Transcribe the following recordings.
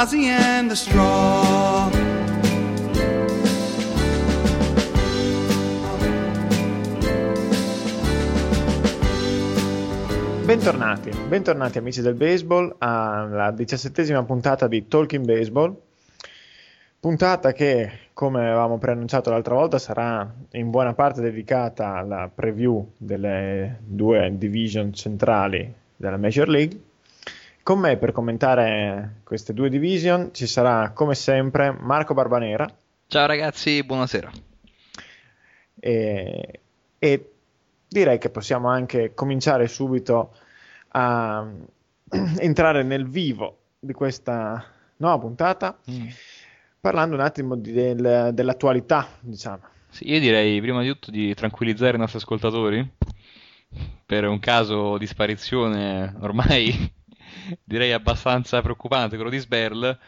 Ozzy and the Straw. Bentornati, bentornati amici del baseball alla diciassettesima puntata di Talking Baseball. Puntata che, come avevamo preannunciato l'altra volta, sarà in buona parte dedicata alla preview delle due division centrali della Major League. Con me per commentare queste due division ci sarà, come sempre, Marco Barbanera. Ciao ragazzi, buonasera. E, e direi che possiamo anche cominciare subito a entrare nel vivo di questa nuova puntata, mm. parlando un attimo di, del, dell'attualità, diciamo. Sì, io direi prima di tutto di tranquillizzare i nostri ascoltatori per un caso di sparizione ormai direi abbastanza preoccupante, quello di Sberl.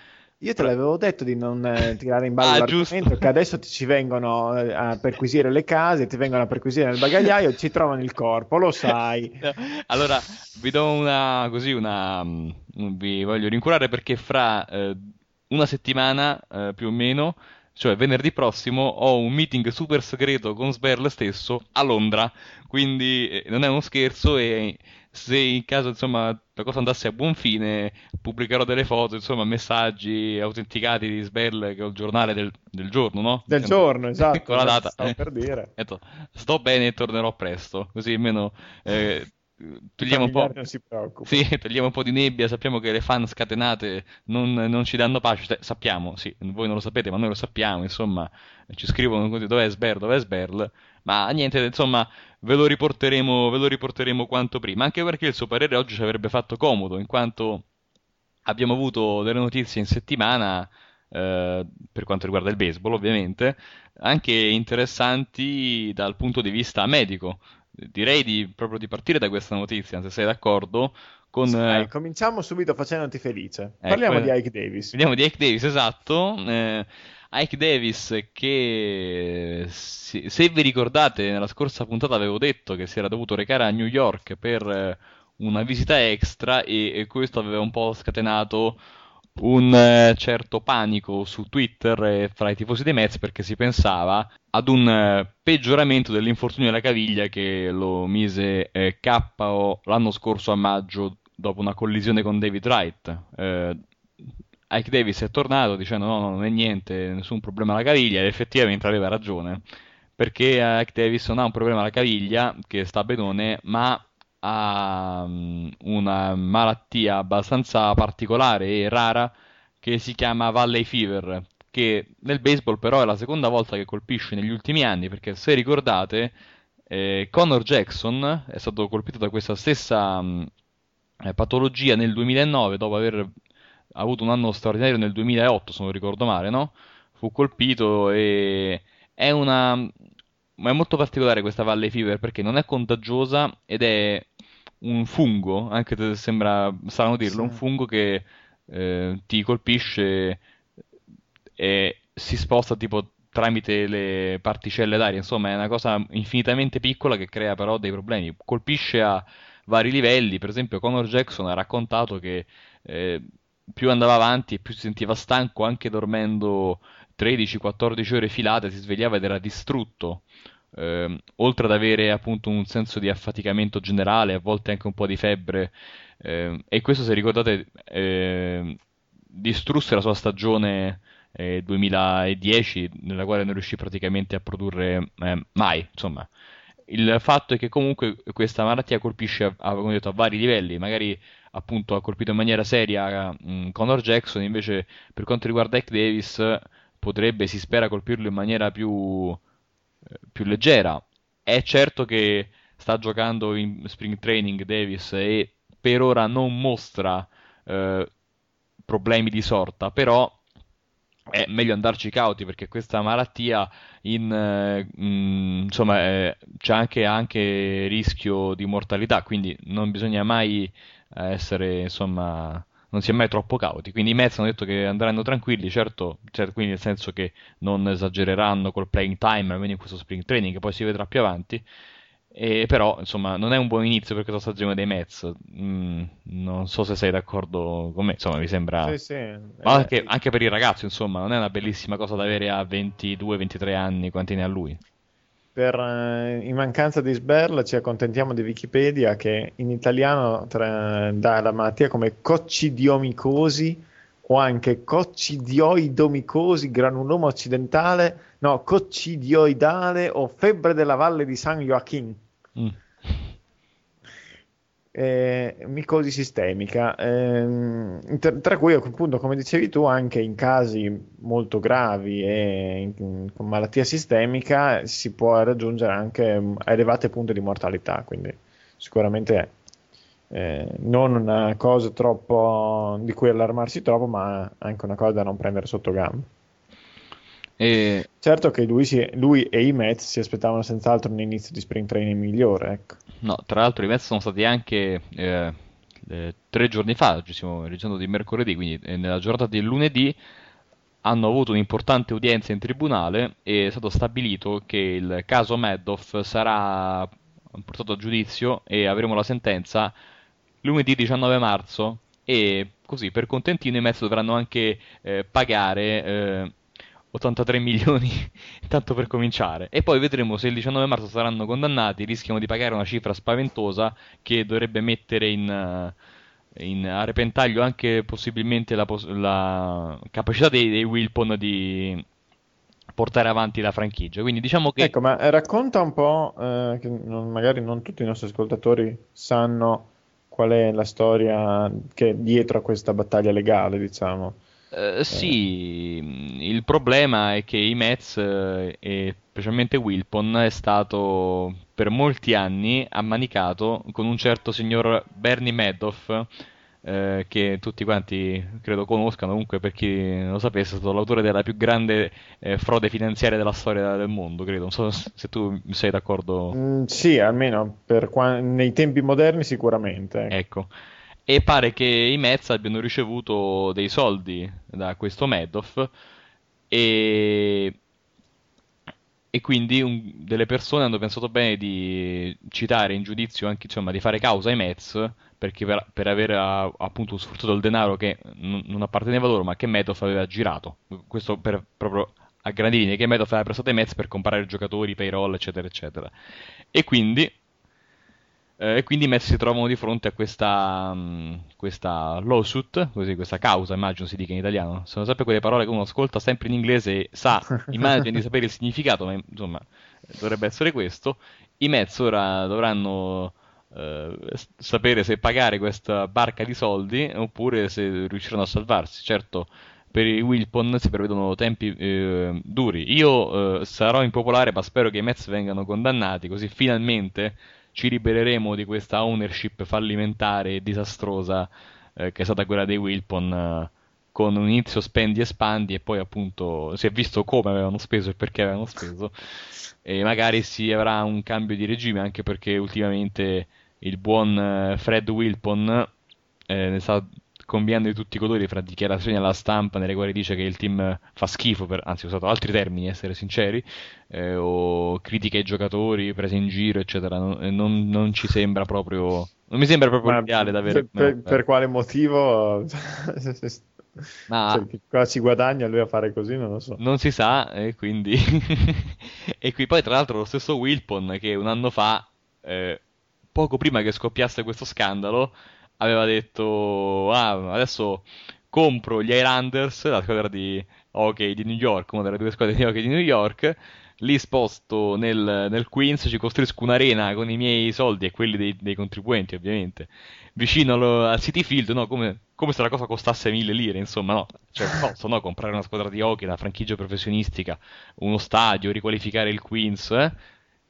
Io te l'avevo detto di non eh, tirare in ballo ah, l'argomento, che adesso ti ci vengono eh, a perquisire le case, ti vengono a perquisire nel bagagliaio, ci trovano il corpo, lo sai. allora, vi do una, così, una, mm, vi voglio rincuorare perché fra eh, una settimana eh, più o meno cioè venerdì prossimo ho un meeting super segreto con Sberl stesso a Londra, quindi eh, non è uno scherzo e se in caso insomma la cosa andasse a buon fine pubblicherò delle foto, insomma messaggi autenticati di Sberl che ho il giornale del, del giorno, no? Del giorno, esatto. con la data. Stavo per dire. Detto, sto bene e tornerò presto, così almeno... Eh, togliamo un, po'... sì, togliamo un po' di nebbia, sappiamo che le fan scatenate non, non ci danno pace, cioè, sappiamo, sì, voi non lo sapete, ma noi lo sappiamo, insomma, ci scrivono così, dov'è Sberl, dov'è Sberl, ma niente, insomma, ve lo riporteremo, ve lo riporteremo quanto prima, anche perché il suo parere oggi ci avrebbe fatto comodo, in quanto abbiamo avuto delle notizie in settimana, eh, per quanto riguarda il baseball ovviamente, anche interessanti dal punto di vista medico direi di, proprio di partire da questa notizia, se sei d'accordo. Con, sì, dai, cominciamo subito facendoti felice. Ecco, Parliamo eh, di Ike Davis. Parliamo di Ike Davis, esatto. Eh, Ike Davis che se, vi ricordate nella scorsa puntata avevo detto che si era dovuto recare a New York per eh, una visita extra e, e questo aveva un po' scatenato un eh, certo panico su Twitter e fra i tifosi dei Mets perché si pensava ad un eh, peggioramento dell'infortunio alla caviglia che lo mise eh, KO l'anno scorso a maggio dopo una collisione con David Wright. Eh, Ike Davis è tornato dicendo no, no, non è niente, nessun problema alla caviglia, ed effettivamente aveva ragione, perché Ike Davis non ha un problema alla caviglia, che sta benone, ma ha um, una malattia abbastanza particolare e rara che si chiama Valley Fever, che nel baseball però è la seconda volta che colpisce negli ultimi anni, perché se ricordate, eh, Connor Jackson è stato colpito da questa stessa um, patologia nel 2009 dopo aver ha avuto un anno straordinario nel 2008, se non ricordo male, no? Fu colpito e è una... Ma è molto particolare questa Valley Fever perché non è contagiosa ed è un fungo, anche se sembra strano dirlo, sì. un fungo che eh, ti colpisce e si sposta tipo tramite le particelle d'aria, insomma è una cosa infinitamente piccola che crea però dei problemi, colpisce a vari livelli, per esempio Conor Jackson ha raccontato che eh, più andava avanti e più si sentiva stanco anche dormendo 13-14 ore filate, si svegliava ed era distrutto. Eh, oltre ad avere appunto un senso di affaticamento generale, a volte anche un po' di febbre, eh, e questo se ricordate eh, distrusse la sua stagione eh, 2010 nella quale non riuscì praticamente a produrre eh, mai, insomma. Il fatto è che comunque questa malattia colpisce a, a, detto, a vari livelli, magari appunto ha colpito in maniera seria mh, Conor Jackson, invece per quanto riguarda Ike Davis potrebbe, si spera, colpirlo in maniera più, eh, più leggera. È certo che sta giocando in spring training Davis e per ora non mostra eh, problemi di sorta, però è meglio andarci cauti perché questa malattia in, eh, mh, mm, insomma, eh, c'è anche, anche, rischio di mortalità, quindi non bisogna mai essere, insomma, non si è mai troppo cauti. Quindi i Mets hanno detto che andranno tranquilli, certo, certo, quindi nel senso che non esagereranno col playing time, almeno in questo spring training, poi si vedrà più avanti. E però, insomma, non è un buon inizio per questa stagione dei Mets. Mm, non so se sei d'accordo con me, insomma, mi sembra. Sì, sì. Ma anche, anche, per il ragazzo, insomma, non è una bellissima cosa da avere a 22-23 anni, quanti ne ha lui. Per, eh, in mancanza di sberla ci accontentiamo di Wikipedia che in italiano tra, dà la malattia come coccidiomicosi o anche coccidioidomicosi granuloma occidentale, no, coccidioidale o febbre della valle di San Joaquin. Mm. Eh, micosi sistemica, eh, tra cui appunto, come dicevi tu, anche in casi molto gravi e in, con malattia sistemica si può raggiungere anche elevate punte di mortalità, quindi sicuramente eh, non una cosa troppo di cui allarmarsi troppo, ma anche una cosa da non prendere sotto gamba. E... Certo che lui, si, lui, e i Mets si aspettavano senz'altro un inizio di sprint training migliore. Ecco. No, tra l'altro i Mets sono stati anche eh, eh, tre giorni fa, ci stiamo registrando di mercoledì, quindi eh, nella giornata del lunedì hanno avuto un'importante udienza in tribunale e è stato stabilito che il caso Madoff sarà portato a giudizio e avremo la sentenza lunedì 19 marzo e così per contentino i Mets dovranno anche eh, pagare eh, 83 milioni tanto per cominciare e poi vedremo se il 19 marzo saranno condannati rischiano di pagare una cifra spaventosa che dovrebbe mettere in, in a repentaglio anche possibilmente la, la capacità dei, dei Wilpon di portare avanti la franchigia. Quindi diciamo che. Ecco, ma racconta un po', eh, che non, magari non tutti i nostri ascoltatori sanno qual è la storia che è dietro a questa battaglia legale, diciamo. Uh, sì, il problema è che i Mets eh, e specialmente Wilpon è stato per molti anni ammanicato con un certo signor Bernie Madoff eh, che tutti quanti credo conoscano, comunque per chi non lo sapesse è stato l'autore della più grande eh, frode finanziaria della storia del mondo, credo, non so se tu sei d'accordo. Mm, sì, almeno qua- nei tempi moderni sicuramente. Ecco. E pare che i Mets abbiano ricevuto dei soldi da questo Madoff e e quindi un, delle persone hanno pensato bene di citare in giudizio anche insomma di fare causa ai Mets perché per, per aver appunto sfruttato il denaro che n- non apparteneva loro ma che Madoff aveva girato. Questo per, proprio a grandi linee che Madoff aveva prestato ai Mets per comprare giocatori, payroll eccetera eccetera. E quindi eh, e quindi i Mets si trovano di fronte a questa, um, questa lawsuit, così, questa causa, immagino si dica in italiano. Sono sempre quelle parole che uno ascolta sempre in inglese e sa, immagina di sapere il significato, ma insomma dovrebbe essere questo. I Mets ora dovranno eh, sapere se pagare questa barca di soldi oppure se riusciranno a salvarsi. Certo, per i Wilpon si prevedono tempi eh, duri. Io eh, sarò impopolare, ma spero che i Mets vengano condannati, così finalmente ci libereremo di questa ownership fallimentare e disastrosa eh, che è stata quella dei Wilpon eh, con un inizio spendi e spandi e poi appunto si è visto come avevano speso e perché avevano speso e magari si avrà un cambio di regime anche perché ultimamente il buon eh, Fred Wilpon eh, ne sta combiando di tutti i colori fra dichiarazioni alla stampa nelle quali dice che il team fa schifo, per, anzi ho usato altri termini, essere sinceri, eh, o critiche ai giocatori, prese in giro, eccetera, non, eh, non, non ci sembra proprio... Non mi sembra proprio ideale da avere... Per, per, per quale motivo... Ma cioè, qua si guadagna lui a fare così, non lo so. Non si sa, e quindi... e qui poi tra l'altro lo stesso Wilpon che un anno fa, eh, poco prima che scoppiasse questo scandalo, aveva detto, ah, adesso compro gli Islanders, la squadra di hockey di New York, una delle due squadre di hockey di New York, li sposto nel, nel Queens, ci costruisco un'arena con i miei soldi e quelli dei, dei contribuenti ovviamente, vicino al, al City Field, no, come, come, se la cosa costasse mille lire, insomma, no, cioè posso no, comprare una squadra di hockey, una franchigia professionistica, uno stadio, riqualificare il Queens, eh?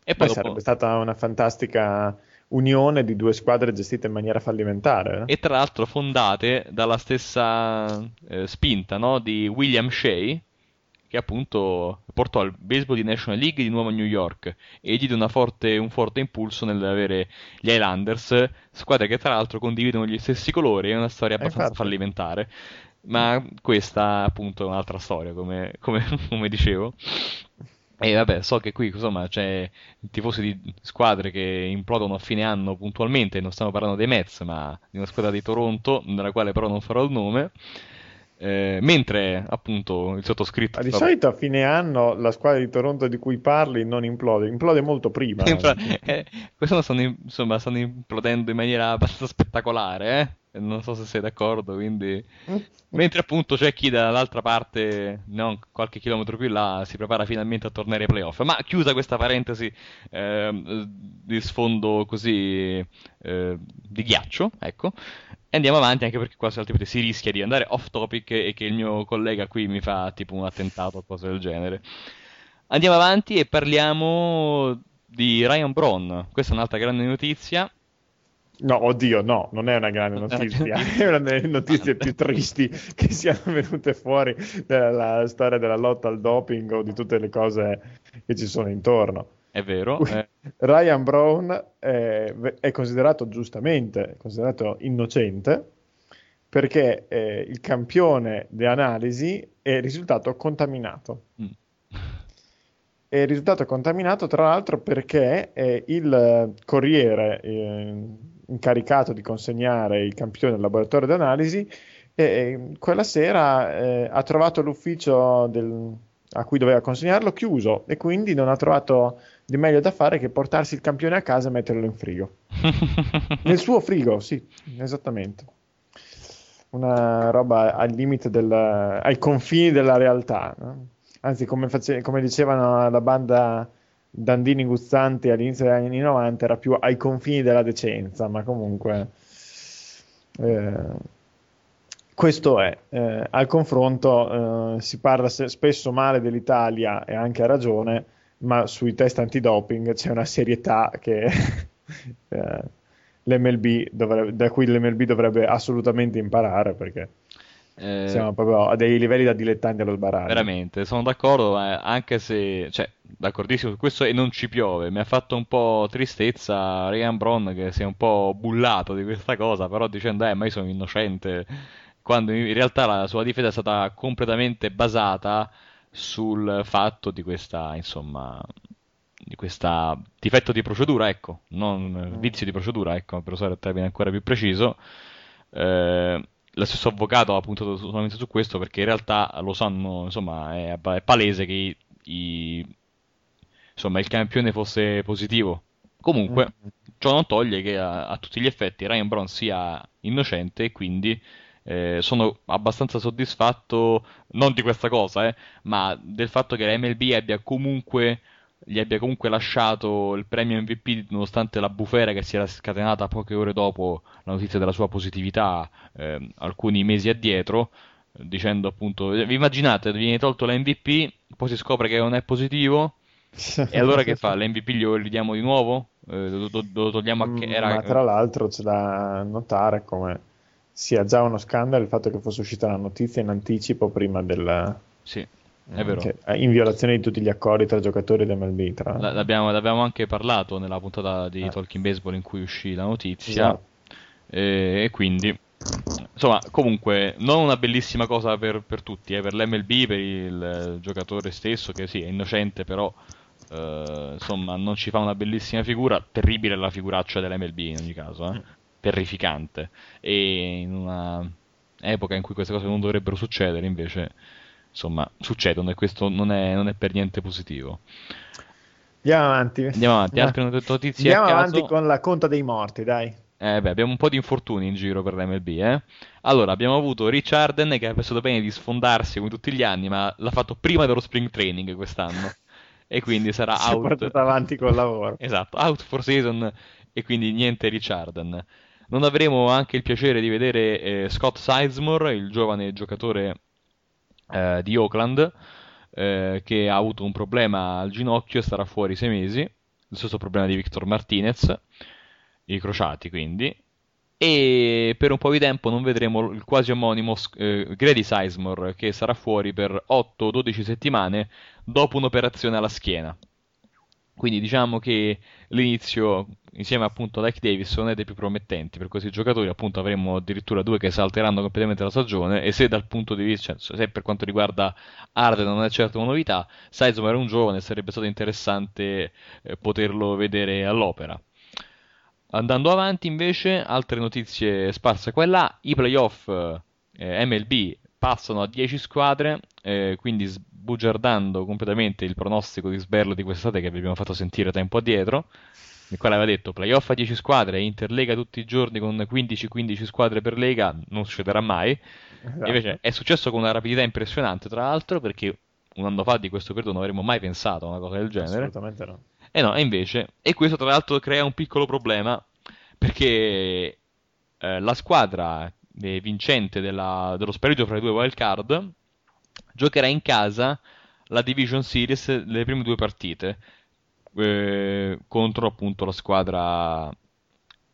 E poi dopo... sarebbe stata una fantastica unione di due squadre gestite in maniera fallimentare. Eh? E tra l'altro fondate dalla stessa eh, spinta no? di William Shea, che appunto portò al baseball di National League di nuovo a New York e gli diede forte, un forte impulso nell'avere gli Highlanders, squadre che tra l'altro condividono gli stessi colori, è una storia eh, abbastanza fallimentare. Ma questa appunto è un'altra storia, come, come, come dicevo. E vabbè, so che qui insomma c'è tifosi di squadre che implodono a fine anno puntualmente, non stiamo parlando dei Mets, ma di una squadra di Toronto, della quale però non farò il nome. Eh, mentre appunto il sottoscritto. Ma di solito a fine anno la squadra di Toronto di cui parli non implode, implode molto prima. eh, quest'anno stanno, insomma, stanno implodendo in maniera abbastanza spettacolare, eh? non so se sei d'accordo, quindi... Mentre appunto c'è chi dall'altra parte, non qualche chilometro più là, si prepara finalmente a tornare ai playoff. Ma chiusa questa parentesi eh, di sfondo così eh, di ghiaccio, ecco, andiamo avanti anche perché qua altrimenti si rischia di andare off topic e che il mio collega qui mi fa tipo un attentato o cose del genere. Andiamo avanti e parliamo di Ryan Braun. Questa è un'altra grande notizia No, oddio, no, non è una grande notizia, è una delle notizie più tristi che siano venute fuori dalla storia della lotta al doping o di tutte le cose che ci sono intorno. È vero. Eh. Ryan Brown è, è, considerato giustamente considerato innocente perché eh, il campione di analisi è risultato contaminato. Mm. È risultato contaminato tra l'altro perché eh, il Corriere eh, incaricato di consegnare i campioni al laboratorio d'analisi e quella sera eh, ha trovato l'ufficio del, a cui doveva consegnarlo chiuso e quindi non ha trovato di meglio da fare che portarsi il campione a casa e metterlo in frigo. Nel suo frigo, sì, esattamente. Una roba al limite del, ai confini della realtà. No? Anzi, come, face, come dicevano la banda Dandini Guzzanti all'inizio degli anni 90 era più ai confini della decenza, ma comunque eh, questo è. Eh, al confronto eh, si parla se- spesso male dell'Italia e anche a ragione, ma sui test antidoping c'è una serietà che eh, l'MLB dovrebbe, da cui l'MLB dovrebbe assolutamente imparare perché eh, Siamo proprio a dei livelli da dilettanti allo sbaraglio. Veramente, sono d'accordo, anche se, cioè, d'accordissimo su questo e non ci piove. Mi ha fatto un po' tristezza Ryan Bron che si è un po' bullato di questa cosa, però dicendo, eh, ma io sono innocente, quando in realtà la sua difesa è stata completamente basata sul fatto di questa, insomma, di questo difetto di procedura, ecco, non mm. vizio di procedura, ecco, per usare il termine ancora più preciso. Eh, lo stesso avvocato ha puntato solamente su questo perché in realtà lo sanno, insomma, è, è palese che i, i, insomma, il campione fosse positivo. Comunque, mm-hmm. ciò non toglie che a, a, tutti gli effetti Ryan Brown sia innocente e quindi eh, sono abbastanza soddisfatto non di questa cosa, eh, ma del fatto che la MLB abbia comunque gli abbia comunque lasciato il premio MVP nonostante la bufera che si era scatenata poche ore dopo la notizia della sua positività eh, alcuni mesi addietro dicendo appunto vi immaginate viene tolto l'MVP poi si scopre che non è positivo e allora che fa? l'MVP glielo ridiamo di nuovo? Eh, lo, lo, lo, togliamo a che era... ma tra l'altro c'è da notare come sia già uno scandalo il fatto che fosse uscita la notizia in anticipo prima del sì è vero. in violazione di tutti gli accordi tra giocatori dell'MLB. Tra... L'abbiamo, l'abbiamo, anche parlato nella puntata di eh. Talking Baseball in cui uscì la notizia. Esatto. E, e, quindi, insomma, comunque, non una bellissima cosa per, per tutti, eh, per l'MLB, per il giocatore stesso, che sì, è innocente, però. Uh, insomma, non ci fa una bellissima figura. Terribile la figuraccia dell'MLB in ogni caso, eh? Terrificante. E in una epoca in cui queste cose non dovrebbero succedere, invece insomma, succedono e questo non è, non è per niente positivo. Andiamo avanti. Andiamo avanti, altre notizie Andiamo avanti con la conta dei morti, dai. Eh, beh, abbiamo un po' di infortuni in giro per l'MLB, eh. Allora, abbiamo avuto Rich Arden che ha pensato bene di sfondarsi come tutti gli anni, ma l'ha fatto prima dello spring training quest'anno. E quindi sarà si out. è portato avanti col lavoro. Esatto, out for season e quindi niente Rich Arden. Non avremo anche il piacere di vedere eh, Scott Sizemore, il giovane giocatore eh, di Oakland, eh, che ha avuto un problema al ginocchio e starà fuori sei mesi. Lo stesso problema di Victor Martinez, i crociati quindi. E per un po' di tempo non vedremo il quasi omonimo eh, Grady Sizemore, che sarà fuori per 8-12 settimane dopo un'operazione alla schiena. Quindi diciamo che l'inizio, insieme appunto ad Ike Davis, è dei più promettenti per questi giocatori. Appunto avremo addirittura due che salteranno completamente la stagione. E se dal punto di vista, cioè, se per quanto riguarda Arden non è certo una novità, Sizemore era un giovane, sarebbe stato interessante eh, poterlo vedere all'opera. Andando avanti invece, altre notizie sparse qua e là, i playoff eh, MLB passano a 10 squadre, eh, quindi sbugiardando completamente il pronostico di sberlo di quest'estate che vi abbiamo fatto sentire tempo addietro, nel quale aveva detto playoff a 10 squadre, Interlega tutti i giorni con 15-15 squadre per lega, non succederà mai. Esatto. Invece è successo con una rapidità impressionante, tra l'altro, perché un anno fa di questo periodo non avremmo mai pensato a una cosa del genere. Assolutamente no. E no, e invece, e questo tra l'altro crea un piccolo problema, perché eh, la squadra eh, vincente della, dello spareggio fra le due wild card giocherà in casa la Division Series le prime due partite eh, contro appunto la squadra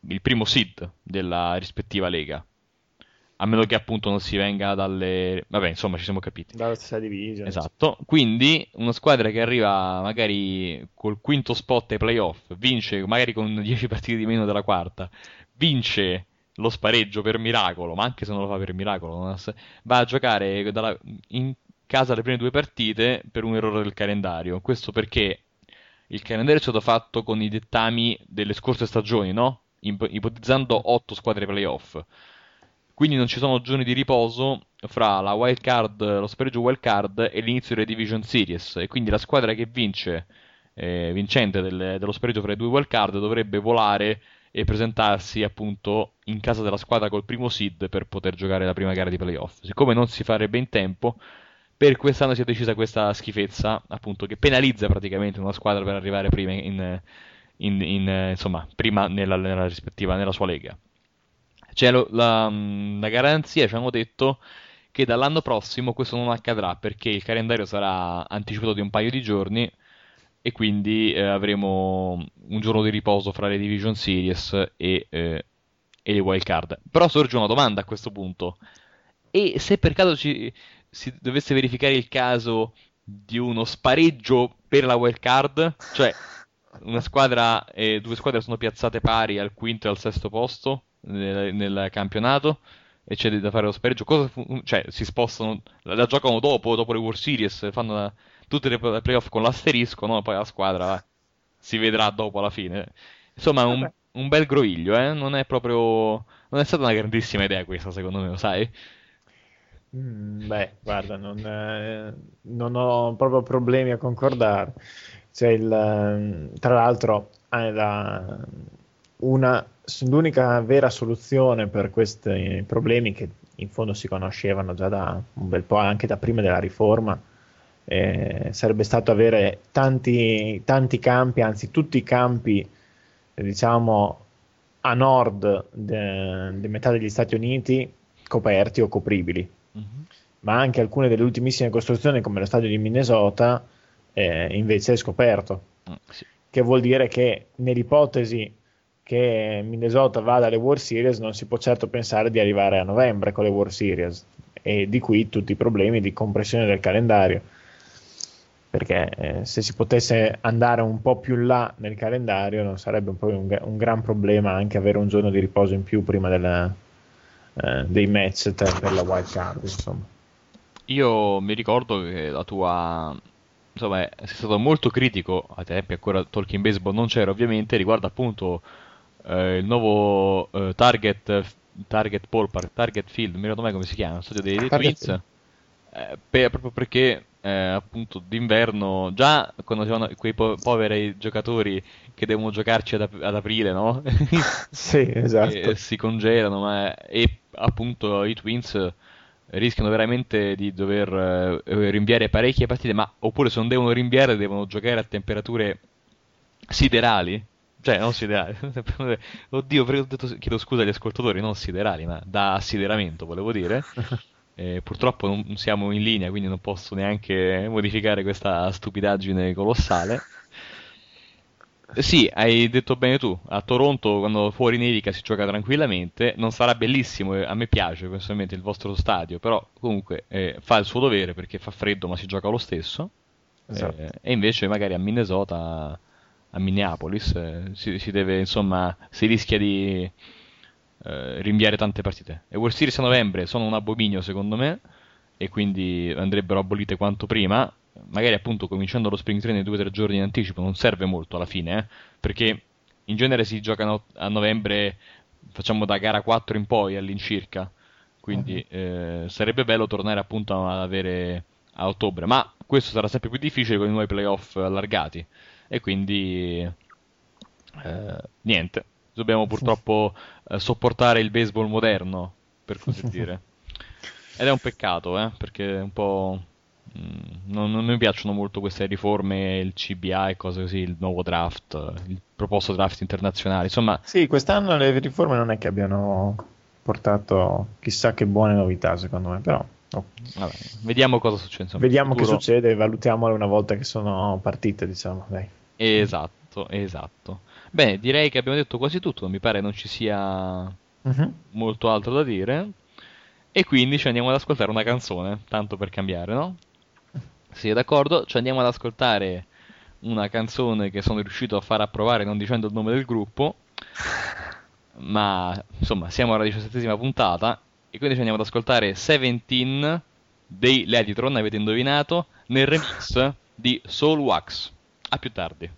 il primo seed della rispettiva lega. A meno che appunto non si venga dalle vabbè insomma ci siamo capiti. Dalla stessa division. Esatto. Quindi una squadra che arriva magari col quinto spot ai playoff vince magari con 10 partite di meno della quarta vince lo spareggio per miracolo ma anche se non lo fa per miracolo va a giocare dalla, in casa le prime due partite per un errore del calendario. Questo perché il calendario è stato fatto con i dettami delle scorse stagioni, no? ipotizzando 8 squadre playoff. Quindi non ci sono giorni di riposo fra la wild card, lo spareggio wild card e l'inizio delle division series. E quindi la squadra che vince, eh, vincente del, dello spareggio fra le due wild card, dovrebbe volare e presentarsi appunto in casa della squadra col primo seed per poter giocare la prima gara di playoff. Siccome non si farebbe in tempo, per quest'anno si è decisa questa schifezza, appunto, che penalizza praticamente una squadra per arrivare prima in, in, in insomma, prima nella, nella, rispettiva, nella sua lega. C'è lo, la, la garanzia, ci hanno detto che dall'anno prossimo questo non accadrà perché il calendario sarà anticipato di un paio di giorni e quindi eh, avremo un giorno di riposo fra le Division Series e, eh, e le wild card. Però sorge una domanda a questo punto. E se per caso ci, si dovesse verificare il caso di uno spareggio per la wild card, cioè una squadra e due squadre sono piazzate pari al quinto e al sesto posto nel, nel campionato e c'è da fare lo spareggio, cosa fu- cioè si spostano, la, giocano dopo, dopo le World Series, fanno la, tutte le playoff con l'asterisco, no? poi la squadra va, si vedrà dopo alla fine. Insomma, un, un bel groviglio, eh? non è proprio, non è stata una grandissima idea questa secondo me, lo sai? Mm, beh, guarda, non, eh, non, ho proprio problemi a concordare. Cioè il, ehm, tra l'altro, la, una, l'unica vera soluzione per questi problemi che in fondo si conoscevano già da un bel po', anche da prima della riforma, eh, sarebbe stato avere tanti, tanti campi, anzi tutti i campi, diciamo, a nord di metà degli Stati Uniti coperti o copribili mm-hmm. ma anche alcune delle ultimissime costruzioni come lo stadio di Minnesota eh, invece è scoperto, mm, sì. che vuol dire che nell'ipotesi che Minnesota vada alle World Series non si può certo pensare di arrivare a novembre con le World Series e di qui tutti i problemi di compressione del calendario perché eh, se si potesse andare un po' più là nel calendario non sarebbe un, un, un gran problema anche avere un giorno di riposo in più prima della, eh, dei match per la wild card, insomma. Io mi ricordo che la tua insomma, sei stato molto critico, a tempi ancora Talking Baseball non c'era ovviamente, riguardo appunto eh, il nuovo eh, Target, Target Ballpark, Target Field, non mi ricordo mai come si chiama, lo stadio dei, dei Twins, eh, per, proprio perché eh, appunto d'inverno, già quando vanno quei po- poveri giocatori che devono giocarci ad, ap- ad aprile, no? sì, esatto. e si congelano, ma e appunto i Twins rischiano veramente di dover eh, rinviare parecchie partite, ma oppure se non devono rinviare devono giocare a temperature siderali. Cioè, non siderali. Oddio, chiedo scusa agli ascoltatori, non siderali, ma da assideramento, volevo dire. Eh, purtroppo non siamo in linea, quindi non posso neanche modificare questa stupidaggine colossale. Sì, hai detto bene tu. A Toronto, quando fuori nevica, si gioca tranquillamente. Non sarà bellissimo, a me piace personalmente il vostro stadio, però comunque eh, fa il suo dovere perché fa freddo, ma si gioca lo stesso. Esatto. Eh, e invece, magari a Minnesota, a Minneapolis, eh, si, si, deve, insomma, si rischia di eh, rinviare tante partite. E World Series a novembre sono un abominio secondo me e quindi andrebbero abolite quanto prima. Magari appunto cominciando lo spring training due o tre giorni in anticipo non serve molto alla fine, eh, perché in genere si giocano a novembre, facciamo da gara 4 in poi all'incirca. Quindi uh-huh. eh, sarebbe bello tornare appunto ad avere a ottobre, ma questo sarà sempre più difficile con i nuovi playoff allargati. E quindi eh, niente, dobbiamo purtroppo eh, sopportare il baseball moderno, per così dire. Ed è un peccato, eh, perché un po'... Mm, non, non, mi piacciono molto queste riforme, il CBA e cose così, il nuovo draft, il proposto draft internazionale, insomma... Sì, quest'anno le riforme non è che abbiano portato chissà che buone novità, secondo me, però... Oh. Vabbè, vediamo cosa succede. Insomma, vediamo che succede valutiamole una volta che sono partite, diciamo. Dai. Esatto, esatto. Bene, direi che abbiamo detto quasi tutto, mi pare non ci sia uh-huh. molto altro da dire. E quindi ci andiamo ad ascoltare una canzone, tanto per cambiare, no? Sì, d'accordo, ci andiamo ad ascoltare una canzone che sono riuscito a far approvare non dicendo il nome del gruppo. Ma insomma, siamo alla diciassettesima puntata e quindi ci andiamo ad ascoltare Seventeen dei Leditron, avete indovinato, nel remix di Soul Wax. A più tardi.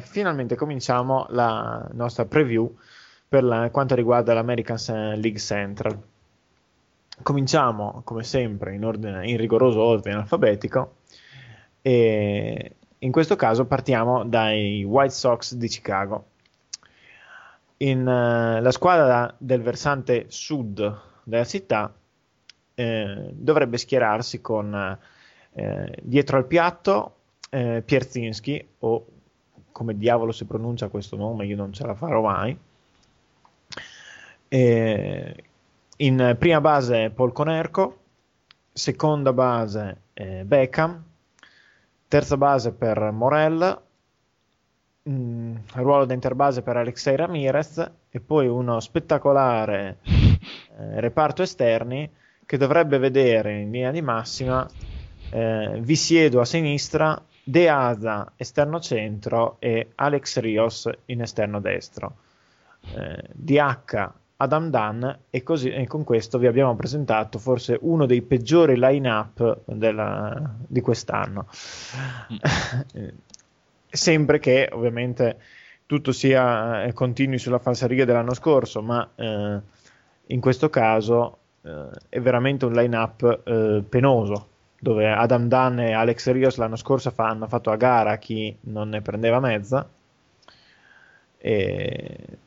Finalmente cominciamo la nostra preview per la, quanto riguarda l'American League Central. Cominciamo come sempre in, ordine, in rigoroso ordine alfabetico e in questo caso partiamo dai White Sox di Chicago. In, uh, la squadra del versante sud della città eh, dovrebbe schierarsi con eh, dietro al piatto eh, Pierzinski o come diavolo si pronuncia questo nome, io non ce la farò mai. Eh, in prima base Paul Conerco, seconda base eh, Beckham, terza base per Morel, mh, mm, ruolo da interbase per Alexei Ramirez e poi uno spettacolare eh, reparto esterni che dovrebbe vedere in linea di massima eh, Visiedo a sinistra, De Asa esterno centro e Alex Rios in esterno destro. Eh, DH Adam Dunn e, così, e con questo vi abbiamo presentato forse uno dei peggiori line-up della, di quest'anno. Mm. Sempre che ovviamente tutto sia eh, continui sulla falsariga dell'anno scorso, ma eh, in questo caso eh, è veramente un line-up eh, penoso dove Adam Dunn e Alex Rios l'anno scorso fa, hanno fatto a gara chi non ne prendeva mezza. E...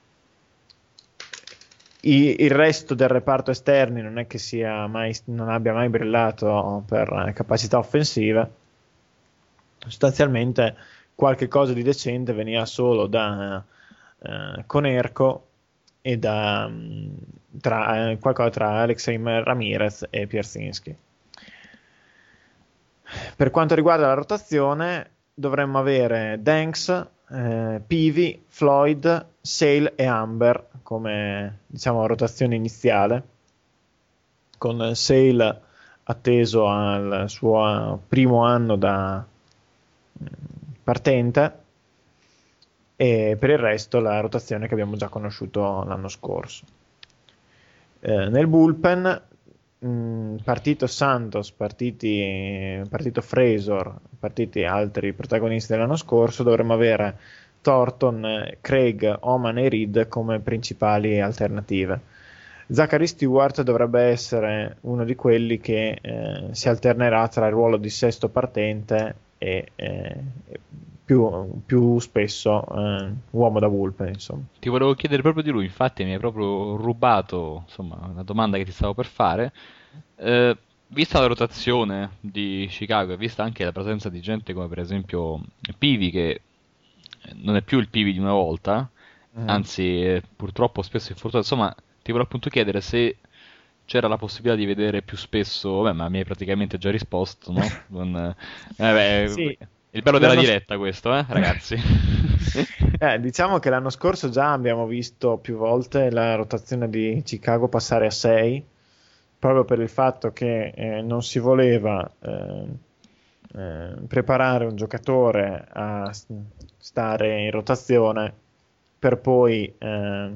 I, il resto del reparto esterni non è che mai, non abbia mai brillato per capacità offensive. Sostanzialmente qualche cosa di decente veniva solo da eh, Conerco e da tra, eh, qualcosa tra Alexei Ramirez e Piersinski. Per quanto riguarda la rotazione, dovremmo avere Danks, eh, Pivi, Floyd, Sale e Amber come diciamo rotazione iniziale, con Sale atteso al suo primo anno da mm, partente e per il resto la rotazione che abbiamo già conosciuto l'anno scorso. Eh, nel bullpen Mm, partito Santos, partiti, partito Fraser, partiti altri protagonisti dell'anno scorso, dovremmo avere Thornton, Craig, Oman e Reed come principali alternative. Zachary Stewart dovrebbe essere uno di quelli che eh, si alternerà tra il ruolo di sesto partente e eh, più, più, spesso eh, uomo da vulpe. Insomma. Ti volevo chiedere proprio di lui, infatti mi hai proprio rubato insomma, una domanda che ti stavo per fare. Eh, vista la rotazione di Chicago e vista anche la presenza di gente come per esempio Pivi, che non è più il Pivi di una volta, mm. anzi purtroppo spesso infortunato, insomma ti volevo appunto chiedere se c'era la possibilità di vedere più spesso, vabbè, ma mi hai praticamente già risposto, no? Con, eh, beh, sì. Il bello della diretta questo, eh, ragazzi. eh, diciamo che l'anno scorso già abbiamo visto più volte la rotazione di Chicago passare a 6, proprio per il fatto che eh, non si voleva eh, eh, preparare un giocatore a stare in rotazione per poi eh,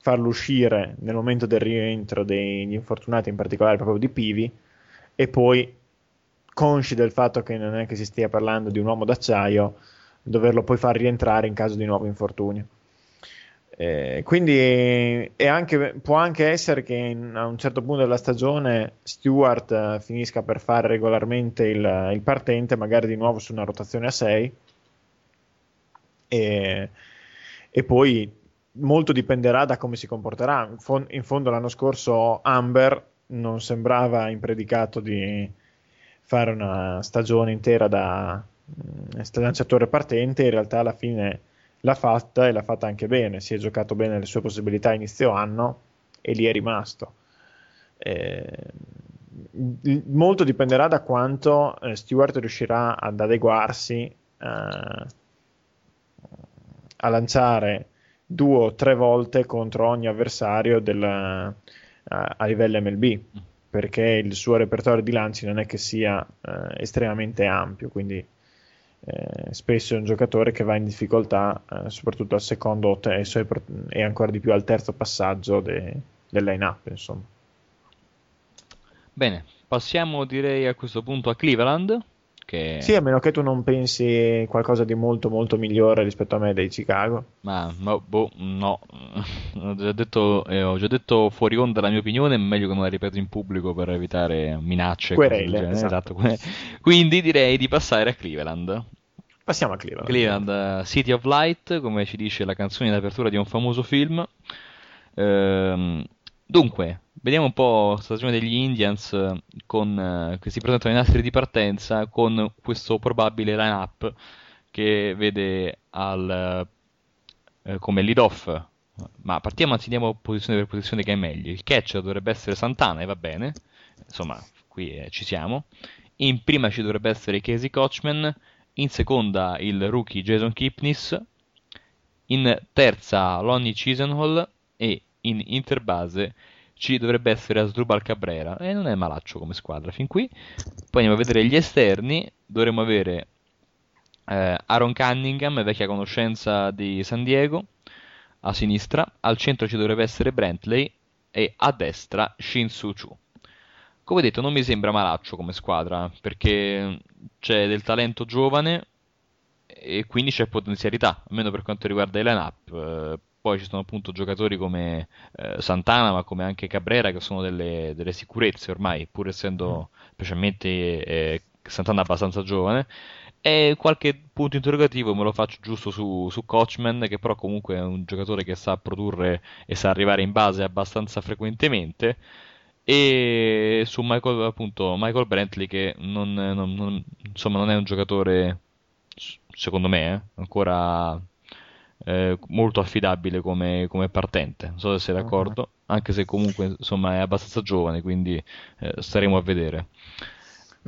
farlo uscire nel momento del rientro degli infortunati, in particolare proprio di Pivi, e poi consci del fatto che non è che si stia parlando di un uomo d'acciaio, doverlo poi far rientrare in caso di nuovo infortunio. Eh, quindi anche, può anche essere che in, a un certo punto della stagione Stewart uh, finisca per fare regolarmente il, il, partente, magari di nuovo su una rotazione a 6. E, e, poi molto dipenderà da come si comporterà. In fondo l'anno scorso Amber non sembrava impredicato di, fare una stagione intera da mm, lanciatore partente, in realtà alla fine l'ha fatta e l'ha fatta anche bene, si è giocato bene le sue possibilità a inizio anno e lì è rimasto. Eh, molto dipenderà da quanto eh, Stewart riuscirà ad adeguarsi eh, a lanciare due o tre volte contro ogni avversario del, a, a livello MLB perché il suo repertorio di lanci non è che sia eh, estremamente ampio, quindi eh, spesso è un giocatore che va in difficoltà eh, soprattutto al secondo te- e ancora di più al terzo passaggio de- del line-up. Insomma. Bene, passiamo direi a questo punto a Cleveland, che... Sì, a meno che tu non pensi qualcosa di molto molto migliore rispetto a me dei Chicago. Ma, ma boh, no, ho già, detto, eh, ho già detto fuori onda la mia opinione, è meglio che non la ripeto in pubblico per evitare minacce. Querele, esatto. esatto. Quindi direi di passare a Cleveland. Passiamo a Cleveland. Cleveland, City of Light, come ci dice la canzone d'apertura di un famoso film. Ehm, dunque, vediamo un po' la stagione degli Indians con, eh, che si presentano in nastri di partenza con questo probabile line-up che vede al, eh, come lead off. Ma partiamo, anzi, andiamo posizione per posizione che è meglio. Il catcher dovrebbe essere Santana e va bene. Insomma, qui eh, ci siamo. In prima ci dovrebbe essere Casey Kochman. In seconda il rookie Jason Kipnis. In terza Lonnie Chisenhall. E in interbase ci dovrebbe essere Asdrubal Cabrera e non è malaccio come squadra fin qui. Poi andiamo a vedere gli esterni, dovremmo avere eh, Aaron Cunningham, vecchia conoscenza di San Diego, a sinistra, al centro ci dovrebbe essere Brantley e a destra Shinsu Chu. Come detto, non mi sembra malaccio come squadra perché c'è del talento giovane e quindi c'è potenzialità, almeno per quanto riguarda il line-up. Eh, poi ci sono appunto giocatori come eh, Santana, ma come anche Cabrera, che sono delle, delle sicurezze ormai, pur essendo mm. specialmente eh, Santana abbastanza giovane. E qualche punto interrogativo me lo faccio giusto su, su Coachman, che però comunque è un giocatore che sa produrre e sa arrivare in base abbastanza frequentemente. E su Michael, appunto, Michael Brantley, che non, non, non, insomma, non è un giocatore, secondo me, eh, ancora eh, molto affidabile come, come, partente. Non so se sei d'accordo, uh-huh. anche se comunque insomma, è abbastanza giovane, quindi eh, staremo a vedere.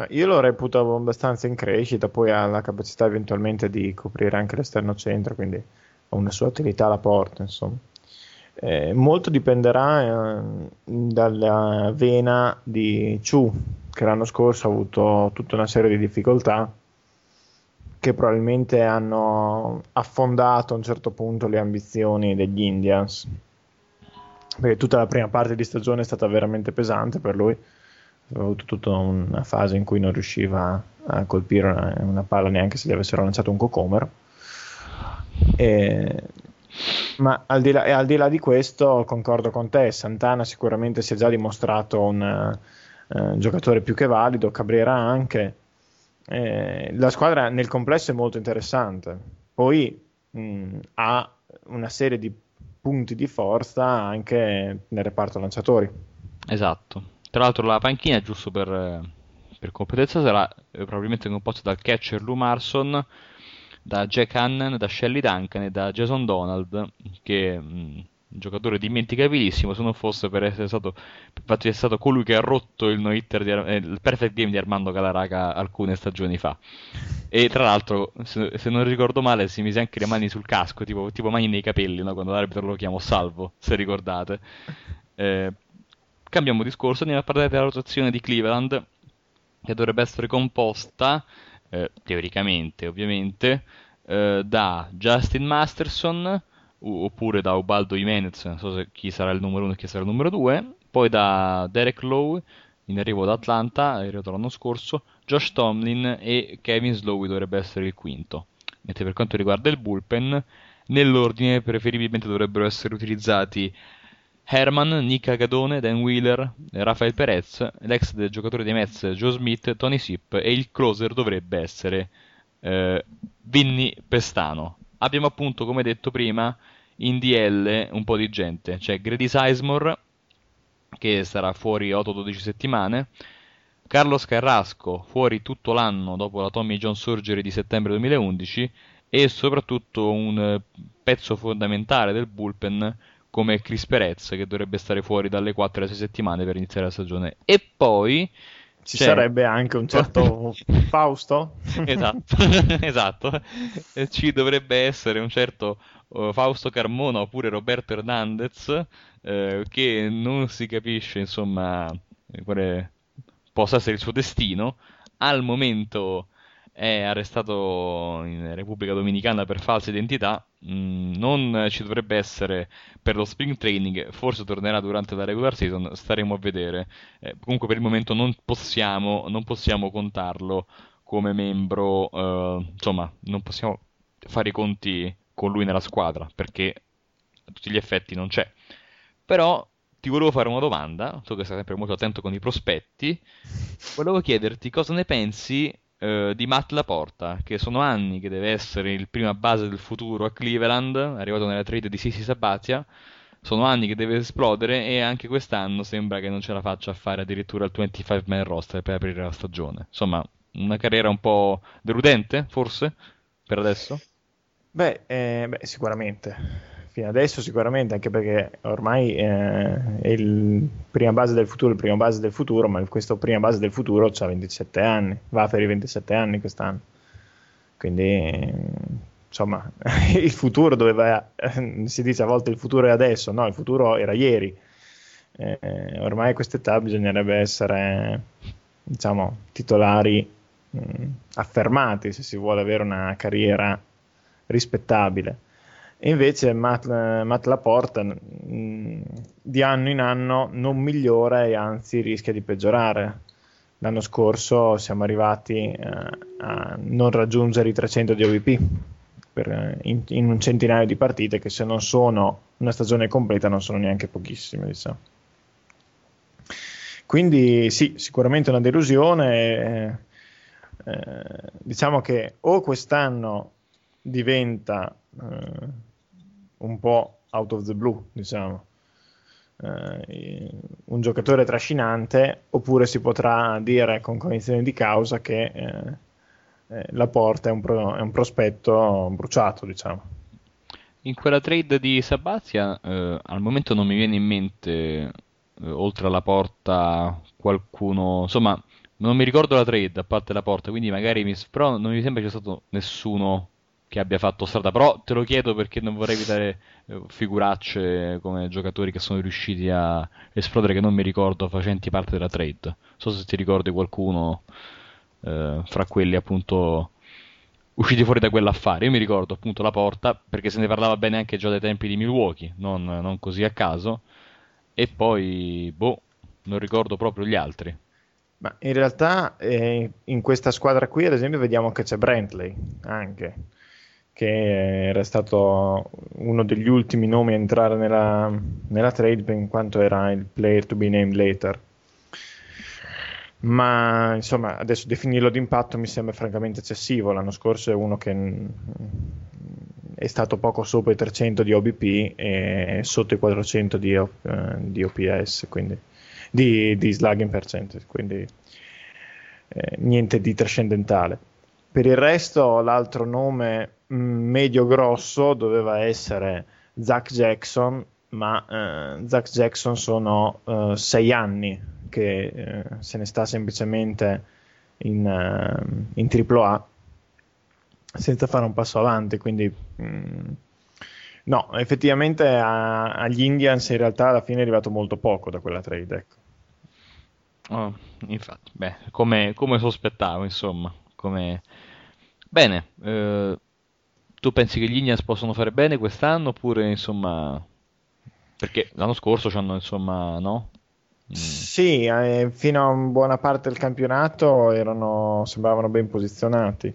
io lo reputo abbastanza in crescita, poi ha la capacità eventualmente di coprire anche l'esterno centro, quindi ha una sua utilità alla porta, insomma. Eh, molto dipenderà eh, dalla vena di Chu, che l'anno scorso ha avuto tutta una serie di difficoltà che probabilmente hanno affondato a un certo punto le ambizioni degli Indians. Perché tutta la prima parte di stagione è stata veramente pesante per lui. Ha avuto tutta una fase in cui non riusciva a colpire una, una palla neanche se gli avessero lanciato un cocomero. E, ma al di, là, al di, là, di questo, concordo con te. Santana sicuramente si è già dimostrato un uh, giocatore più che valido, Cabrera anche. Eh, la squadra nel complesso è molto interessante, poi mh, ha una serie di punti di forza anche nel reparto lanciatori. Esatto. Tra l'altro la panchina, giusto per, per competenza, sarà eh, probabilmente composta dal catcher Lou Marson, da Jack Hannon, da Shelly Duncan e da Jason Donald, che mh, un giocatore dimenticabilissimo se non fosse per essere stato, infatti è stato colui che ha rotto il, di, eh, il perfect game di Armando Calaraca alcune stagioni fa e tra l'altro se, se, non ricordo male si mise anche le mani sul casco tipo, tipo mani nei capelli no? quando l'arbitro lo chiamò salvo se ricordate eh, cambiamo discorso andiamo a parlare della rotazione di Cleveland che dovrebbe essere composta eh, teoricamente ovviamente eh, da Justin Masterson oppure da Ubaldo Jimenez, non so chi sarà il numero 1 e chi sarà il numero 2, poi da Derek Lowe in arrivo da Atlanta, arrivato l'anno scorso, Josh Tomlin e Kevin Slowy dovrebbe essere il quinto. Mentre per quanto riguarda il bullpen, nell'ordine preferibilmente dovrebbero essere utilizzati Herman, Nick Agadone, Dan Wheeler, Rafael Perez, l'ex del giocatore dei Mets Joe Smith, Tony Sipp e il closer dovrebbe essere eh, Vinny Pestano. Abbiamo appunto, come detto prima, in DL un po' di gente. C'è Grady Sizemore, che sarà fuori 8-12 settimane. Carlos Carrasco, fuori tutto l'anno dopo la Tommy John Surgery di settembre 2011. E soprattutto un pezzo fondamentale del bullpen come Chris Perez, che dovrebbe stare fuori dalle 4 alle 6 settimane per iniziare la stagione. E poi ci cioè... sarebbe anche un certo Fausto. esatto, esatto. Ci dovrebbe essere un certo Fausto Carmona oppure Roberto Hernandez uh, che non si capisce insomma quale possa essere il suo destino. Al momento è arrestato in Repubblica Dominicana per falsa identità, mm, non ci dovrebbe essere per lo spring training, forse tornerà durante la regular season, staremo a vedere. Eh, comunque per il momento non possiamo, non possiamo contarlo come membro, eh, insomma, non possiamo fare i conti con lui nella squadra perché a tutti gli effetti non c'è. Però ti volevo fare una domanda, so che sei sempre molto attento con i prospetti, volevo chiederti cosa ne pensi eh, di Matt Laporta, che sono anni che deve essere il prima base del futuro a Cleveland, arrivato nella trade di Sisi Sabatia, sono anni che deve esplodere e anche quest'anno sembra che non ce la faccia a fare addirittura il 25 man roster per aprire la stagione. Insomma, una carriera un po' deludente, forse, per adesso? Beh, eh, beh sicuramente fino adesso sicuramente, anche perché ormai eh, è il prima base del futuro, il prima base del futuro, ma questo prima base del futuro ha 27 anni, va per i 27 anni quest'anno. Quindi, insomma, il futuro doveva, si dice a volte il futuro è adesso, no, il futuro era ieri. Eh, ormai a quest'età bisognerebbe essere, diciamo, titolari mh, affermati se si vuole avere una carriera rispettabile e invece Matt, Matt Laporta mh, mm, di anno in anno non migliora e anzi rischia di peggiorare. L'anno scorso siamo arrivati eh, a non raggiungere i 300 di OVP per, eh, in, in, un centinaio di partite che se non sono una stagione completa non sono neanche pochissime. Diciamo. Quindi sì, sicuramente una delusione. Eh, eh, diciamo che o quest'anno diventa eh, un po' out of the blue, diciamo. Uh, un giocatore trascinante, oppure si potrà dire con cognizione di causa che eh, eh, la porta è un, pro- è un, prospetto bruciato, diciamo. In quella trade di Sabazia, eh, al momento non mi viene in mente, eh, oltre alla porta, qualcuno, insomma, non mi ricordo la trade a parte la porta, quindi magari mi, però non mi sembra ci sia stato nessuno che abbia fatto strada, però te lo chiedo perché non vorrei evitare eh, figuracce come giocatori che sono riusciti a esplodere che non mi ricordo facenti parte della trade. So se ti ricordi qualcuno eh, fra quelli appunto usciti fuori da quell'affare. Io mi ricordo appunto la porta perché se ne parlava bene anche già dai tempi di Milwaukee, non, non così a caso. E poi, boh, non ricordo proprio gli altri. Ma in realtà eh, in questa squadra qui, ad esempio, vediamo che c'è Brantley anche che era stato uno degli ultimi nomi a entrare nella, nella trade in quanto era il player to be named later. Ma insomma adesso definirlo d'impatto mi sembra francamente eccessivo. L'anno scorso è uno che è stato poco sopra i 300 di OBP e sotto i 400 di, uh, di OPS quindi di, di slugging percentage quindi eh, niente di trascendentale per il resto l'altro nome medio-grosso doveva essere Zach Jackson, ma eh, Zach Jackson sono eh, sei anni che eh, se ne sta semplicemente in, uh, in AAA senza fare un passo avanti, quindi mh, mm, no, effettivamente a, agli Indians in realtà alla fine è arrivato molto poco da quella trade, ecco. Oh, infatti, beh, come, come sospettavo, insomma, come... Bene, eh, tu pensi che gli Indians possono fare bene quest'anno oppure insomma... Perché l'anno scorso ci hanno insomma, no? Mm. Sì, eh, fino a buona parte del campionato erano, sembravano ben posizionati.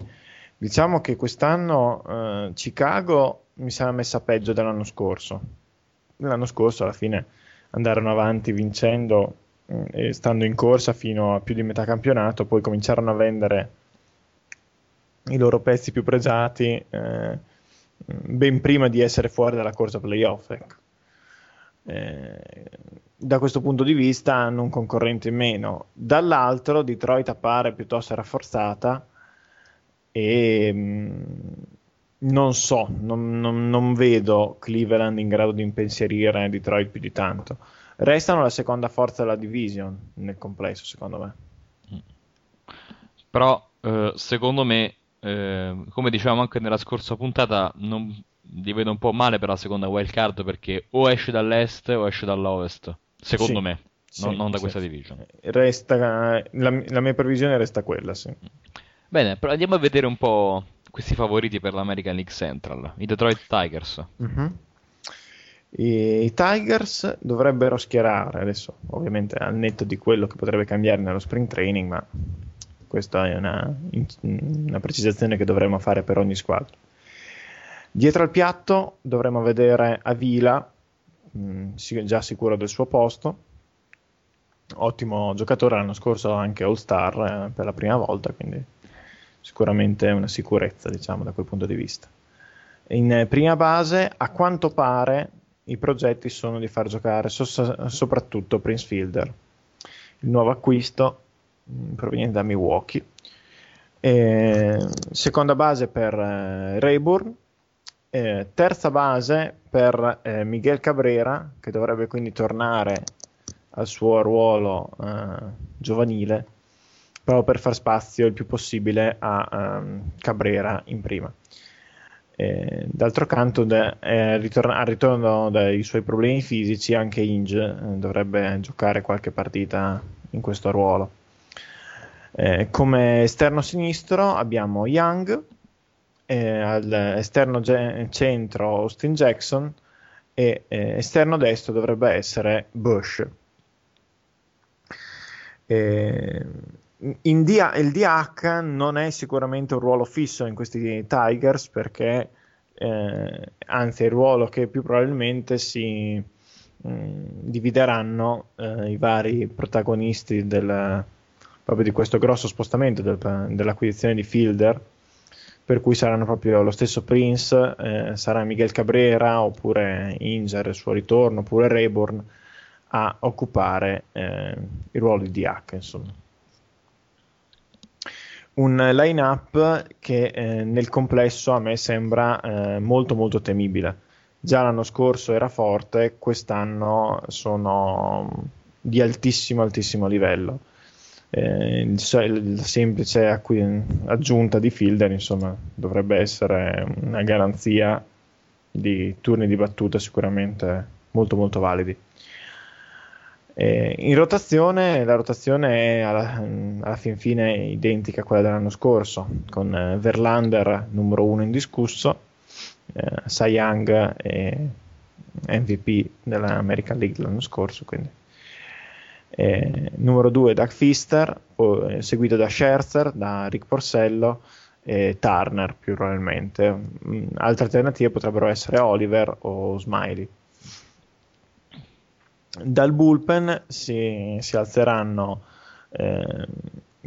Diciamo che quest'anno eh, Chicago mi sembra messa peggio dell'anno scorso. L'anno scorso alla fine andarono avanti vincendo eh, stando in corsa fino a più di metà campionato, poi cominciarono a vendere i loro pezzi più pregiati eh, ben prima di essere fuori dalla corsa playoff. Ecco. Eh, da questo punto di vista hanno un concorrente in meno. Dall'altro, Detroit appare piuttosto rafforzata e mh, mm, non so, non, non, non, vedo Cleveland in grado di impensierire Detroit più di tanto. Restano la seconda forza della division nel complesso, secondo me. Però, eh, secondo me, eh, come dicevamo anche nella scorsa puntata, non, li vedo un po' male per la seconda wild card perché o esce dall'est o esce dall'ovest, secondo sì, me, non, sì, non, da questa division. Resta, la, la, mia previsione resta quella, sì. Bene, però andiamo a vedere un po' questi favoriti per l'American League Central, i Detroit Tigers. I, I Tigers dovrebbero schierare adesso, ovviamente al netto di quello che potrebbe cambiare nello spring training, ma Questa è una, una precisazione che dovremmo fare per ogni squadra. Dietro al piatto dovremo vedere Avila, mh, già sicuro del suo posto, ottimo giocatore, l'anno scorso anche All Star eh, per la prima volta, quindi sicuramente una sicurezza diciamo da quel punto di vista. In eh, prima base, a quanto pare, i progetti sono di far giocare so- soprattutto Prince Fielder, il nuovo acquisto proveniente da Milwaukee. E, seconda base per eh, Rayburn, eh, terza base per eh, Miguel Cabrera, che dovrebbe quindi tornare al suo ruolo eh, giovanile, proprio per far spazio il più possibile a um, Cabrera in prima. Eh, d'altro canto, de, eh, ritorn- al ritorno dai suoi problemi fisici, anche Inge eh, dovrebbe giocare qualche partita in questo ruolo. Eh, come esterno sinistro abbiamo Young, eh, all'esterno ge- centro Austin Jackson e eh, esterno destro dovrebbe essere Bush. Eh, D- il DH non è sicuramente un ruolo fisso in questi Tigers perché eh, anzi è il ruolo che più probabilmente si mh, mm, divideranno eh, i vari protagonisti del, proprio di questo grosso spostamento del, dell'acquisizione di Fielder per cui saranno proprio lo stesso Prince, eh, sarà Miguel Cabrera oppure Inger il suo ritorno, oppure Rayburn a occupare eh, il ruolo di DH. Insomma. Un line-up che eh, nel complesso a me sembra eh, molto molto temibile. Già l'anno scorso era forte, quest'anno sono di altissimo altissimo livello eh, il, semplice aggiunta di Fielder insomma dovrebbe essere una garanzia di turni di battuta sicuramente molto molto validi. Eh, in rotazione la rotazione è alla, alla, fin fine identica a quella dell'anno scorso con eh, Verlander numero uno indiscusso eh, Young e MVP dell'American League l'anno scorso quindi eh, numero 2 Doug Fister, poi, eh, seguito da Scherzer, da Rick Porsello e Turner più probabilmente. Mm, altre alternative potrebbero essere Oliver o Smiley. Dal bullpen si, si alzeranno eh,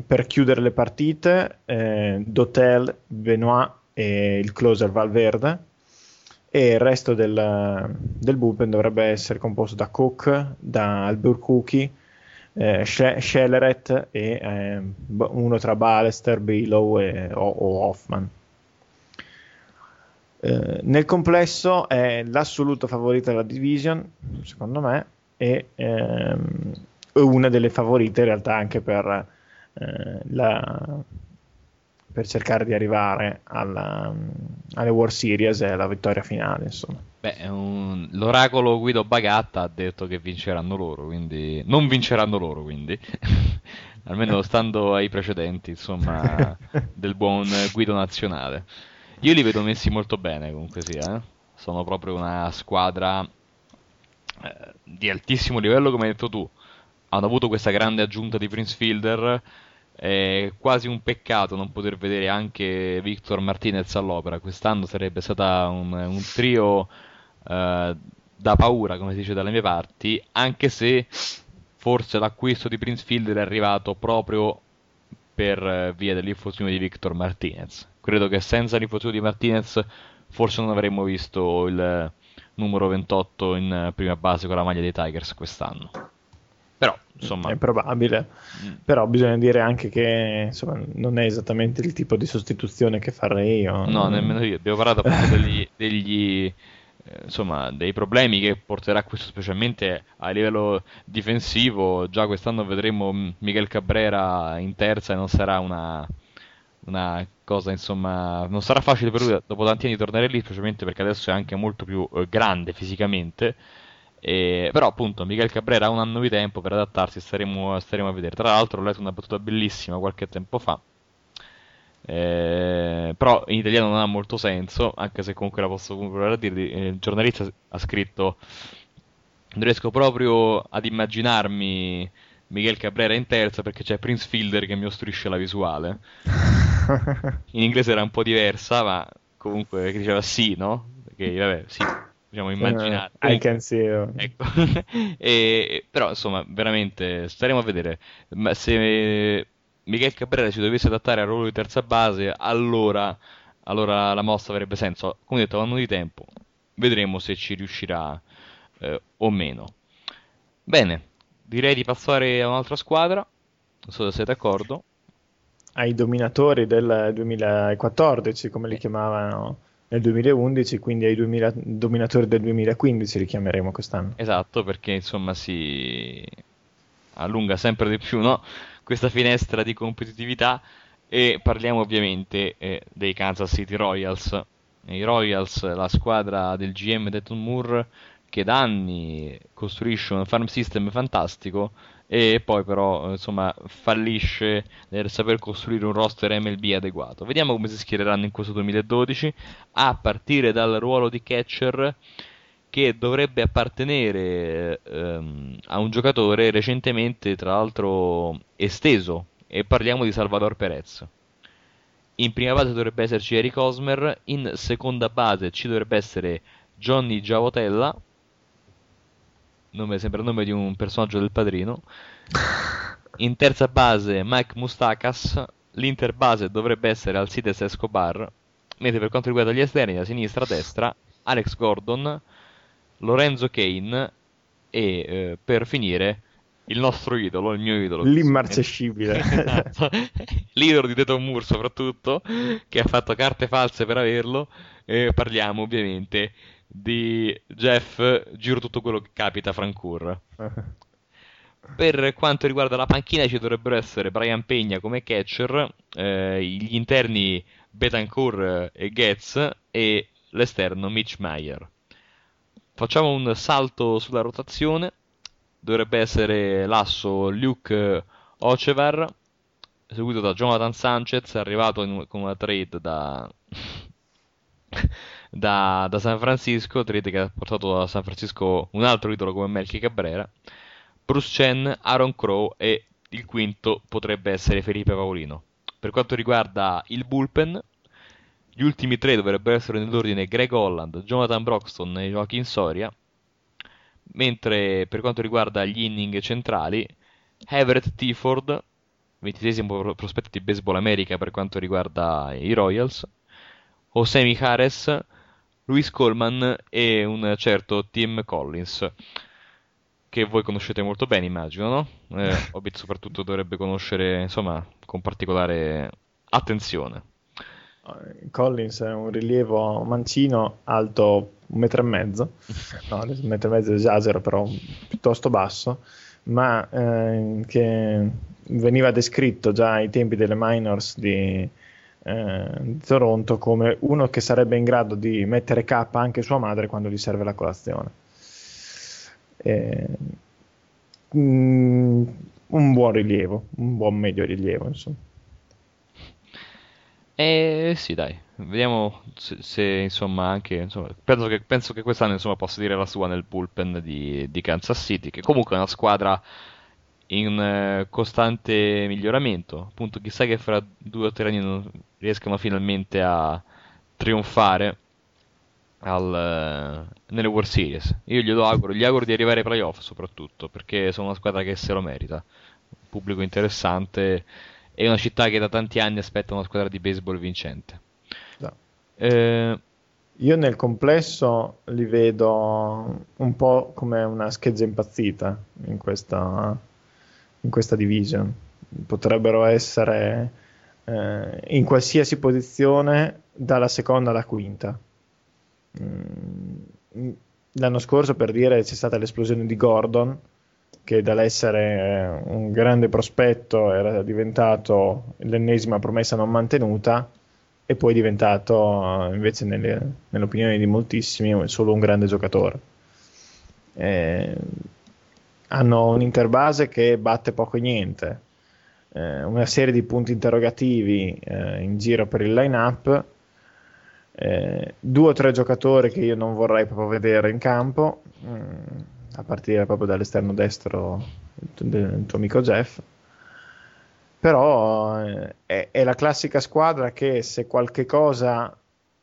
per chiudere le partite eh, Dotel, Benoit e il closer Valverde e il resto del, del bullpen dovrebbe essere composto da Cook, da Albuquerque eh, Schelleret e eh, uno tra Balester, Bilow e, o, o Hoffman. Eh, nel complesso è l'assoluto favorito della division, secondo me, e ehm, una delle favorite in realtà anche per, eh, la, per cercare di arrivare alla, alle World Series e alla vittoria finale. Insomma. Beh, un... l'oracolo Guido Bagatta ha detto che vinceranno loro, quindi non vinceranno loro, quindi almeno stando ai precedenti, insomma, del buon Guido nazionale. Io li vedo messi molto bene, comunque sia, eh? sono proprio una squadra eh, di altissimo livello, come hai detto tu. Hanno avuto questa grande aggiunta di Prince Fielder. È quasi un peccato non poter vedere anche Victor Martinez all'opera. Quest'anno sarebbe stata un, un trio eh, da paura, come si dice dalle mie parti, anche se forse l'acquisto di Prince Fielder è arrivato proprio per eh, via dell'infortunio di Victor Martinez. Credo che senza l'infortunio di Martinez forse non avremmo visto il numero 28 in prima base con la maglia dei Tigers quest'anno. Però, insomma... È probabile. Mm. Però bisogna dire anche che insomma, non è esattamente il tipo di sostituzione che farei io. No, nemmeno io. Abbiamo parlato appunto degli, degli eh, insomma, dei problemi che porterà questo specialmente a livello difensivo. Già quest'anno vedremo Miguel Cabrera in terza e non sarà una, una cosa, insomma, non sarà facile per lui dopo tanti anni tornare lì, specialmente perché adesso è anche molto più eh, grande fisicamente. E, però appunto Miguel Cabrera ha un anno di tempo per adattarsi, staremo, staremo a vedere. Tra l'altro ho letto una battuta bellissima qualche tempo fa eh, però in italiano non ha molto senso, anche se comunque la posso provare a dire. Eh, il giornalista ha scritto: Non riesco proprio ad immaginarmi Miguel Cabrera in terza perché c'è Prince Fielder che mi ostruisce la visuale. in inglese era un po' diversa, ma comunque diceva sì, no? Perché vabbè, sì, diciamo immaginare. Uh, I can see you. Ecco. e, però insomma, veramente staremo a vedere. Ma se Miguel Cabrera ci dovesse adattare al ruolo di terza base, allora, allora la mossa avrebbe senso. Come detto, anno di tempo. Vedremo se ci riuscirà eh, o meno. Bene, direi di passare a un'altra squadra. Non so se siete d'accordo. Ai dominatori del 2014, come li chiamavano nel 2011, quindi ai 2000, dominatori del 2015 li chiameremo quest'anno. Esatto, perché insomma si allunga sempre di più no? questa finestra di competitività e parliamo ovviamente eh, dei Kansas City Royals. I Royals, la squadra del GM Detton Moore, che da anni costruisce un farm system fantastico e poi però insomma fallisce nel saper costruire un roster MLB adeguato. Vediamo come si schiereranno in questo 2012 a partire dal ruolo di catcher che dovrebbe appartenere ehm, a un giocatore recentemente tra l'altro esteso e parliamo di Salvador Perez. In prima base dovrebbe esserci Eric Osmer, in seconda base ci dovrebbe essere Johnny Giavotella nome, sembra il nome di un personaggio del padrino. In terza base Mike Mustakas, l'Inter base dovrebbe essere Alcides Escobar, mentre per quanto riguarda gli esterni, da sinistra a destra, Alex Gordon, Lorenzo Kane e eh, per finire il nostro idolo, il mio idolo. L'immarcescibile. esatto. L'idolo di Deton Moore soprattutto, che ha fatto carte false per averlo. E parliamo ovviamente di Jeff, giro tutto quello che capita Francoeur. per quanto riguarda la panchina ci dovrebbero essere Brian Pegna come catcher, eh, gli interni Betancourt e Getz e l'esterno Mitch Meyer. Facciamo un salto sulla rotazione. Dovrebbe essere l'asso Luke Ocevar, seguito da Jonathan Sanchez, arrivato in, con una trade da da, da, San Francisco, trade che ha portato a San Francisco un altro titolo come Melky Cabrera, Bruce Chen, Aaron Crow e il quinto potrebbe essere Felipe Paolino. Per quanto riguarda il bullpen, gli ultimi tre dovrebbero essere nell'ordine Greg Holland, Jonathan Broxton e Joaquin Soria, mentre per quanto riguarda gli inning centrali, Everett Tiford, 26 prospetto di Baseball America per quanto riguarda i Royals, Osemi Harris, Luis Coleman e un certo Tim Collins che voi conoscete molto bene, immagino, no? Eh, Hobbit soprattutto dovrebbe conoscere, insomma, con particolare attenzione. Collins è un rilievo mancino alto un metro e mezzo, no, un metro e mezzo esagero, però piuttosto basso, ma eh, che veniva descritto già ai tempi delle minors di, eh, di Toronto come uno che sarebbe in grado di mettere K anche sua madre quando gli serve la colazione. Eh, mm, un buon rilievo, un buon medio rilievo, insomma. Eh sì, dai, vediamo se, se insomma anche insomma, penso, che, penso che quest'anno insomma possa dire la sua nel bullpen di, di Kansas City, che comunque è una squadra in eh, costante miglioramento. Appunto, chissà che fra due o tre anni non riescano finalmente a trionfare al, uh, nelle World Series. Io glielo auguro, gli auguro di arrivare ai playoff soprattutto, perché sono una squadra che se lo merita. Un pubblico interessante e una città che da tanti anni aspetta una squadra di baseball vincente. No. Eh, io nel complesso li vedo un po' come una scheggia impazzita in questa in questa division. Potrebbero essere eh, in qualsiasi posizione dalla seconda alla quinta. Mm, l'anno scorso, per dire, c'è stata l'esplosione di Gordon, che dall'essere eh, un grande prospetto era diventato l'ennesima promessa non mantenuta e poi è diventato invece nelle, nell'opinione di moltissimi solo un grande giocatore. Eh, hanno un interbase che batte poco e niente, eh, una serie di punti interrogativi eh, in giro per il line-up, eh, due o tre giocatori che io non vorrei proprio vedere in campo, mm, a partire proprio dall'esterno destro del tuo amico Jeff. Però eh, è, è, la classica squadra che se qualche cosa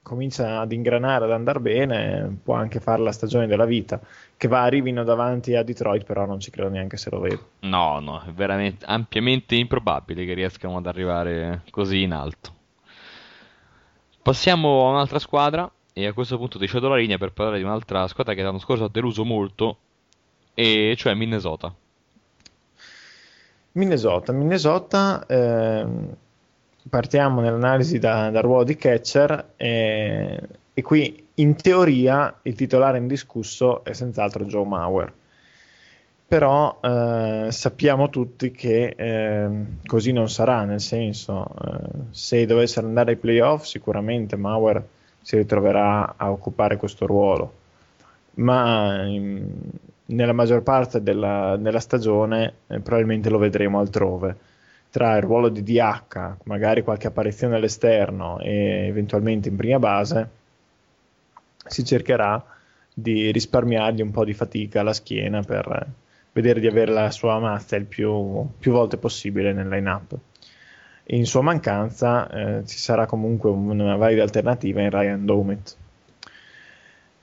comincia ad ingranare, ad andare bene, può anche fare la stagione della vita. Che va, arrivino davanti a Detroit, però non ci credo neanche se lo vedo. No, no, è veramente ampiamente improbabile che riescano ad arrivare così in alto. Passiamo a un'altra squadra e a questo punto ti cedo la linea per parlare di un'altra squadra che l'anno scorso ha deluso molto, e cioè Minnesota. Minnesota, Minnesota eh, partiamo nell'analisi da, dal ruolo di catcher e, e, qui in teoria il titolare indiscusso è senz'altro Joe Mauer però eh, sappiamo tutti che eh, così non sarà nel senso eh, se dovessero andare ai playoff sicuramente Mauer si ritroverà a occupare questo ruolo, ma in, nella maggior parte della, della stagione eh, probabilmente lo vedremo altrove. Tra il ruolo di DH, magari qualche apparizione all'esterno e eventualmente in prima base, si cercherà di risparmiargli un po' di fatica alla schiena per vedere di avere la sua mazza il più, più volte possibile nel line-up in sua mancanza eh, ci sarà comunque una valida alternativa in Ryan Domit.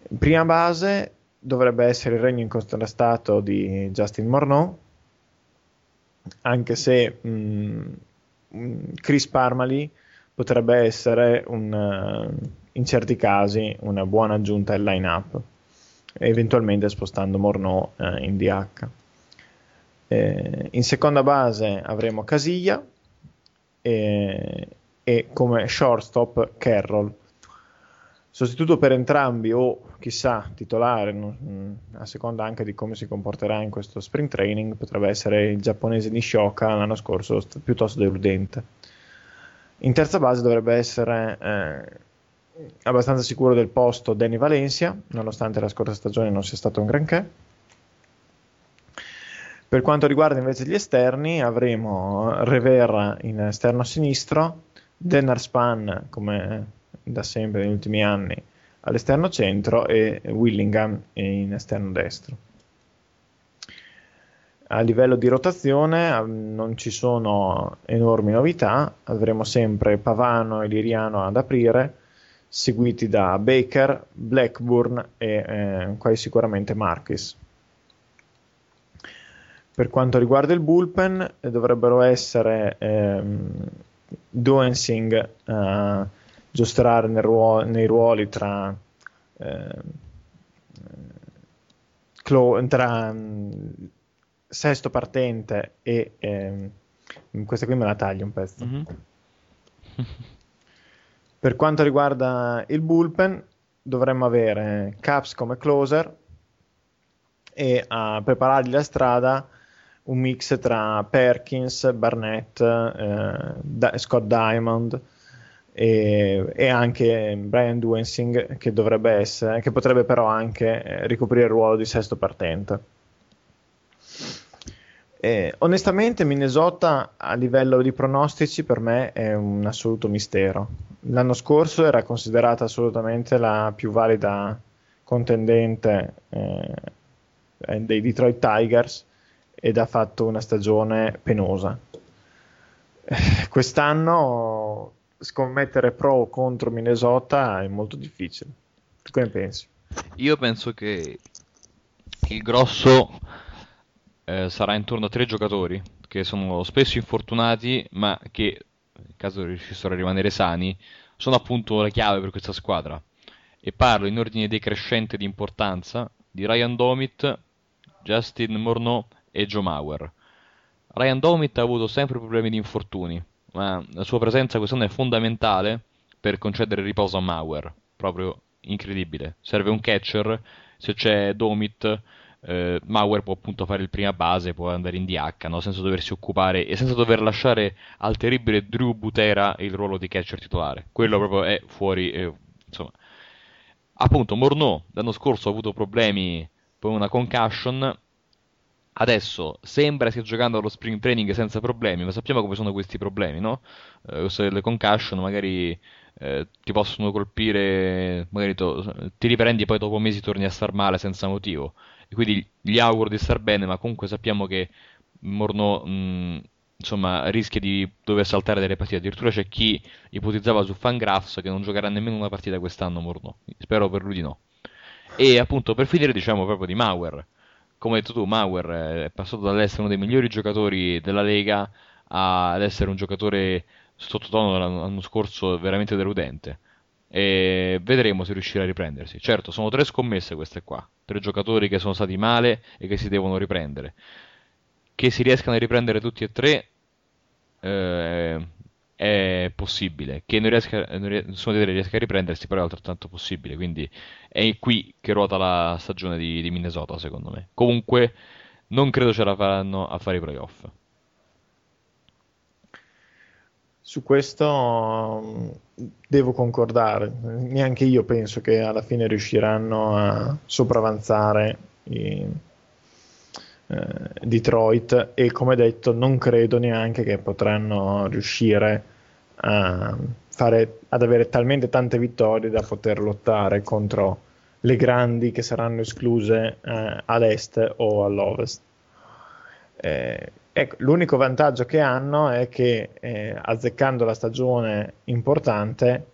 In prima base dovrebbe essere il regno incontrastato di Justin Morneau, anche se mh, mm, Chris Parmalee potrebbe essere un, uh, in certi casi una buona aggiunta al line-up, eventualmente spostando Morneau uh, in DH. Eh, in seconda base avremo Casilla, e, e come shortstop Carroll. Sostituto per entrambi o chissà titolare, non, mm, a seconda anche di come si comporterà in questo spring training, potrebbe essere il giapponese Nishoka l'anno scorso st- piuttosto deludente. In terza base dovrebbe essere eh, abbastanza sicuro del posto Danny Valencia, nonostante la scorsa stagione non sia stato un granché. Per quanto riguarda invece gli esterni, avremo Revera in esterno sinistro, Denner Span come da sempre negli ultimi anni all'esterno centro e Willingham in esterno destro. A livello di rotazione non ci sono enormi novità, avremo sempre Pavano e Liriano ad aprire, seguiti da Baker, Blackburn e eh, quasi sicuramente Marquis. Per quanto riguarda il bullpen, dovrebbero essere ehm, Doensing eh, giostrare ruolo, nei ruoli tra, eh, clo- tra um, sesto partente e ehm, questa qui me la taglio un pezzo. Mm-hmm. per quanto riguarda il bullpen, dovremmo avere Caps come closer e a preparargli la strada un mix tra Perkins, Barnett, eh, Scott Diamond e, e, anche Brian Duensing che dovrebbe essere, che potrebbe però anche eh, ricoprire il ruolo di sesto partente. Eh, onestamente Minnesota a livello di pronostici per me è un assoluto mistero. L'anno scorso era considerata assolutamente la più valida contendente eh, dei Detroit Tigers ed ha fatto una stagione penosa. Eh, quest'anno scommettere pro o contro Minnesota è molto difficile. Tu che ne pensi? Io penso che il grosso eh, sarà intorno a tre giocatori che sono spesso infortunati, ma che nel caso riuscissero a rimanere sani, sono appunto la chiave per questa squadra. E parlo in ordine decrescente di importanza di Ryan Domit, Justin Morneau e Joe Mauer. Ryan Domit ha avuto sempre problemi di infortuni, ma la sua presenza quest'anno è fondamentale per concedere riposo a Mauer. Proprio incredibile. Serve un catcher, se c'è Domit, eh, Mauer può appunto fare il prima base, può andare in DH, no? senza doversi occupare e senza dover lasciare al terribile Drew Butera il ruolo di catcher titolare. Quello proprio è fuori, eh, insomma. Appunto, Morneau l'anno scorso ha avuto problemi, poi una concussion, Adesso sembra stia giocando allo spring training senza problemi, ma sappiamo come sono questi problemi, no? Eh, le concussion magari eh, ti possono colpire, magari to- ti riprendi e poi dopo mesi torni a star male senza motivo. e quindi gli auguro di star bene, ma comunque sappiamo che Morno mh, insomma, rischia di dover saltare delle partite. Addirittura c'è chi ipotizzava su Fangraphs che non giocherà nemmeno una partita quest'anno Morno. Spero per lui di no. E appunto per finire diciamo proprio di Mauer. Come hai detto tu, Mauer è passato dall'essere uno dei migliori giocatori della Lega ad essere un giocatore sottotono l'anno scorso veramente deludente. E vedremo se riuscirà a riprendersi. Certo, sono tre scommesse queste qua. Tre giocatori che sono stati male e che si devono riprendere. Che si riescano a riprendere tutti e tre eh, è possibile. Che non riesca, nessuno di tre riesca a riprendersi, però è altrettanto possibile. Quindi è qui che ruota la stagione di, di Minnesota, secondo me. Comunque, non credo ce la faranno a fare i playoff. Su questo mm, devo concordare, neanche io penso che alla fine riusciranno a sopravanzare i, Detroit e come detto non credo neanche che potranno riuscire a fare, ad avere talmente tante vittorie da poter lottare contro le grandi che saranno escluse eh, all'est o all'ovest. Eh, ecco, l'unico vantaggio che hanno è che eh, azzeccando la stagione importante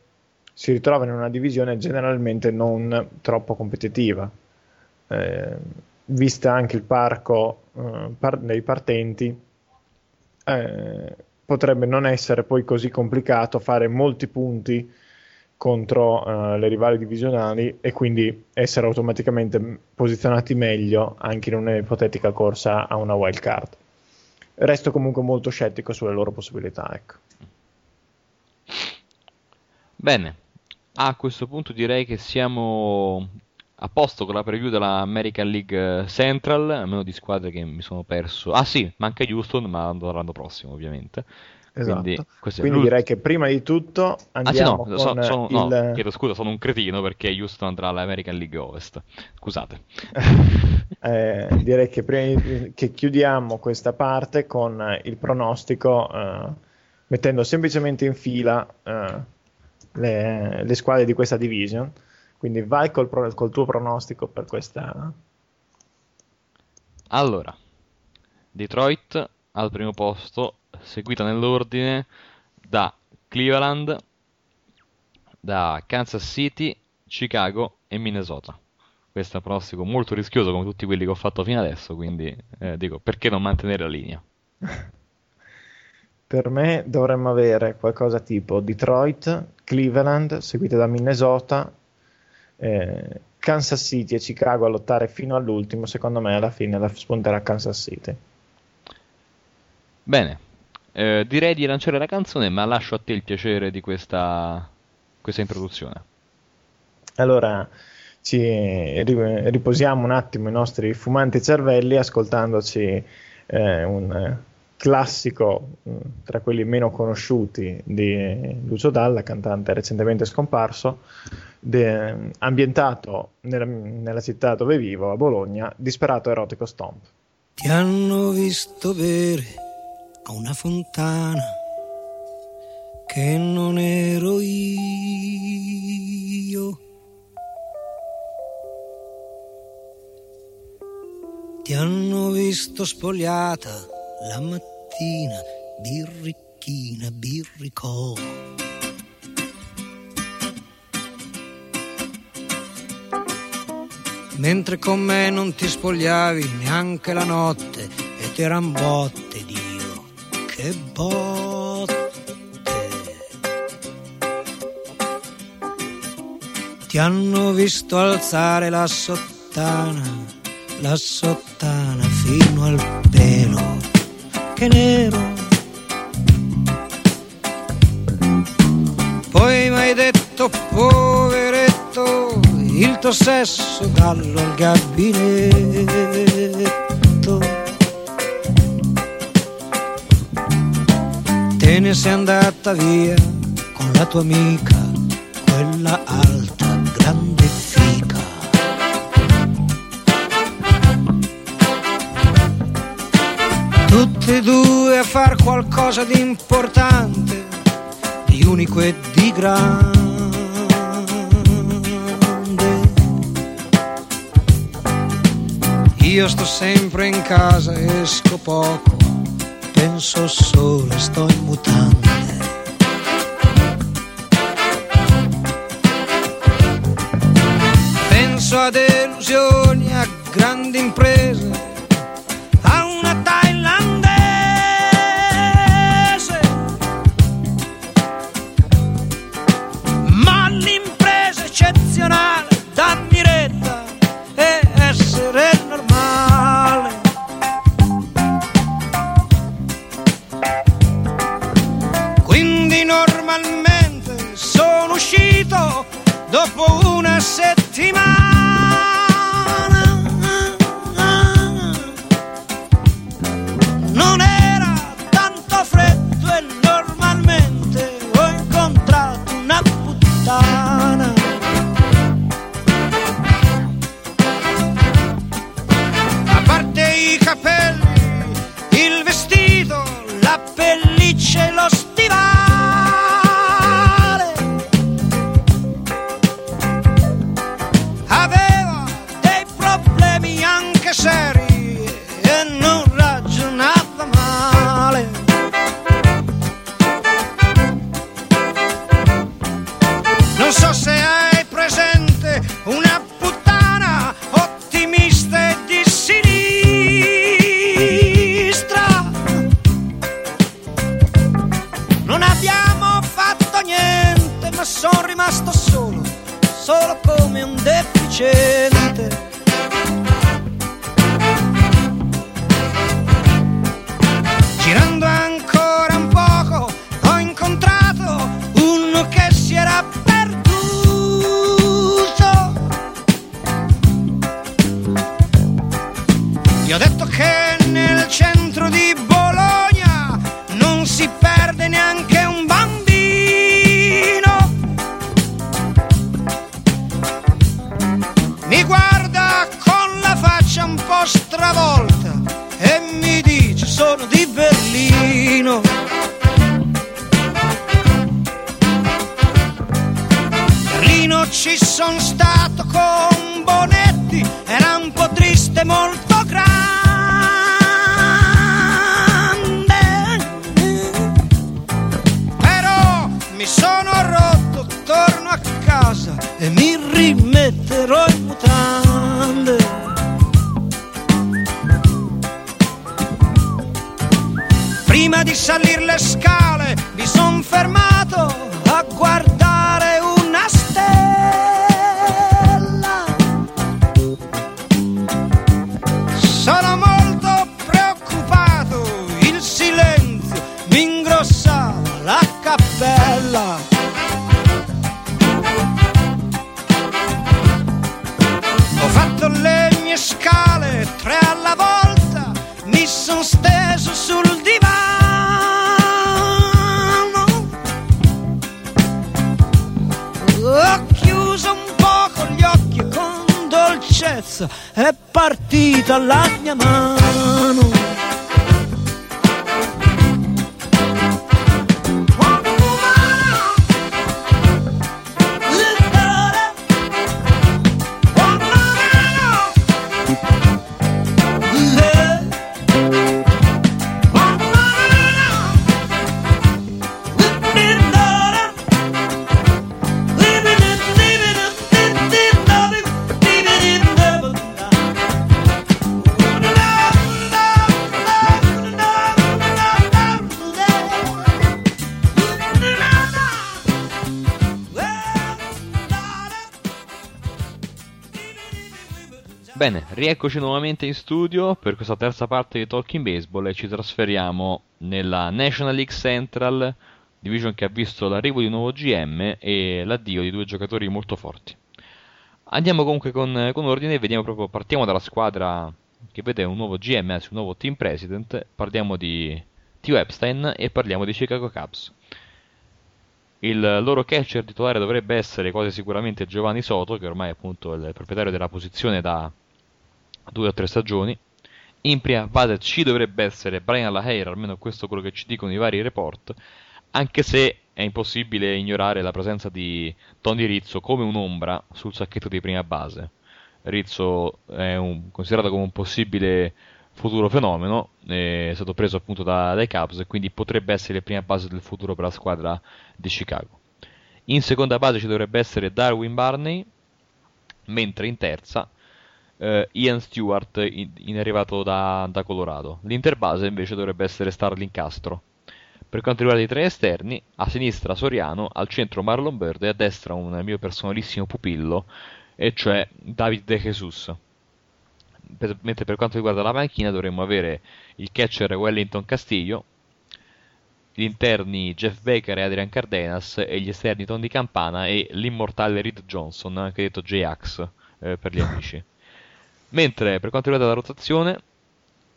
si ritrovano in una divisione generalmente non troppo competitiva. Eh, vista anche il parco eh, par- dei partenti, eh, potrebbe non essere poi così complicato fare molti punti contro uh, le rivali divisionali e quindi essere automaticamente posizionati meglio anche in un'ipotetica corsa a una wild card. Resto comunque molto scettico sulle loro possibilità. Ecco. Bene, a questo punto direi che siamo a posto con la preview della American League Central, a meno di squadre che mi sono perso. Ah sì, manca Houston, ma andrò l'anno prossimo ovviamente. Esatto. Quindi, Quindi direi che prima di tutto andiamo ah, sì, no, sono, sono, il... no, chiedo scusa, sono un cretino perché Houston andrà all'American League Ovest. Scusate. eh, direi che prima di... che chiudiamo questa parte con il pronostico eh, mettendo semplicemente in fila eh, le, le, squadre di questa division. Quindi vai col, pro... col tuo pronostico per questa. Allora, Detroit al primo posto seguita nell'ordine da Cleveland, da Kansas City, Chicago e Minnesota. Questo è un pronostico molto rischioso come tutti quelli che ho fatto fino adesso, quindi eh, dico perché non mantenere la linea? per me dovremmo avere qualcosa tipo Detroit, Cleveland, seguite da Minnesota, eh, Kansas City e Chicago a lottare fino all'ultimo. Secondo me alla fine la spunterà Kansas City. Bene, eh, direi di lanciare la canzone, ma lascio a te il piacere di questa, questa introduzione. Allora, ci riposiamo un attimo i nostri fumanti cervelli ascoltandoci eh, un classico mm, tra quelli meno conosciuti di Lucio Dalla, cantante recentemente scomparso, de, ambientato nella, nella città dove vivo, a Bologna, Disperato erotico stomp. Ti hanno visto bere a una fontana che non ero io. Ti hanno visto spogliata la mattina, birricchina, birricò. Mentre con me non ti spogliavi neanche la notte e ti eran botte di che botte. Ti hanno visto alzare la sottana, la sottana fino al pelo, che nero. Poi mi hai detto, poveretto, il tuo sesso dallo al gabinetto te ne sei andata via con la tua amica, quella alta, Tutte e due a far qualcosa di importante, di unico e di grande. Io sto sempre in casa, esco poco, penso solo, sto in mutande. Penso a delusioni, a grandi imprese, Bene, rieccoci nuovamente in studio per questa terza parte di Talking Baseball e ci trasferiamo nella National League Central, division che ha visto l'arrivo di un nuovo GM e l'addio di due giocatori molto forti. Andiamo comunque con, con ordine e partiamo dalla squadra che vede un nuovo GM, anzi un nuovo team president, parliamo di Tio Epstein e parliamo di Chicago Cubs. Il loro catcher titolare dovrebbe essere quasi sicuramente Giovanni Soto, che ormai è appunto il proprietario della posizione da due o tre stagioni. In prima base ci dovrebbe essere Brian LaHair, almeno questo è quello che ci dicono i vari report, anche se è impossibile ignorare la presenza di Tony Rizzo come un'ombra sul sacchetto di prima base. Rizzo è un, considerato come un possibile futuro fenomeno, è stato preso appunto da, dai Cubs e quindi potrebbe essere la prima base del futuro per la squadra di Chicago. In seconda base ci dovrebbe essere Darwin Barney, mentre in terza eh, Ian Stewart in, in arrivato da, da, Colorado. L'interbase invece dovrebbe essere Starling Castro. Per quanto riguarda i tre esterni, a sinistra Soriano, al centro Marlon Bird e a destra un mio personalissimo pupillo, e cioè David De Jesus. Per, mentre per quanto riguarda la panchina dovremmo avere il catcher Wellington Castillo, gli interni Jeff Baker e Adrian Cardenas e gli esterni Tony Campana e l'immortale Reed Johnson, anche detto J-Ax eh, per gli amici. Mentre per quanto riguarda la rotazione,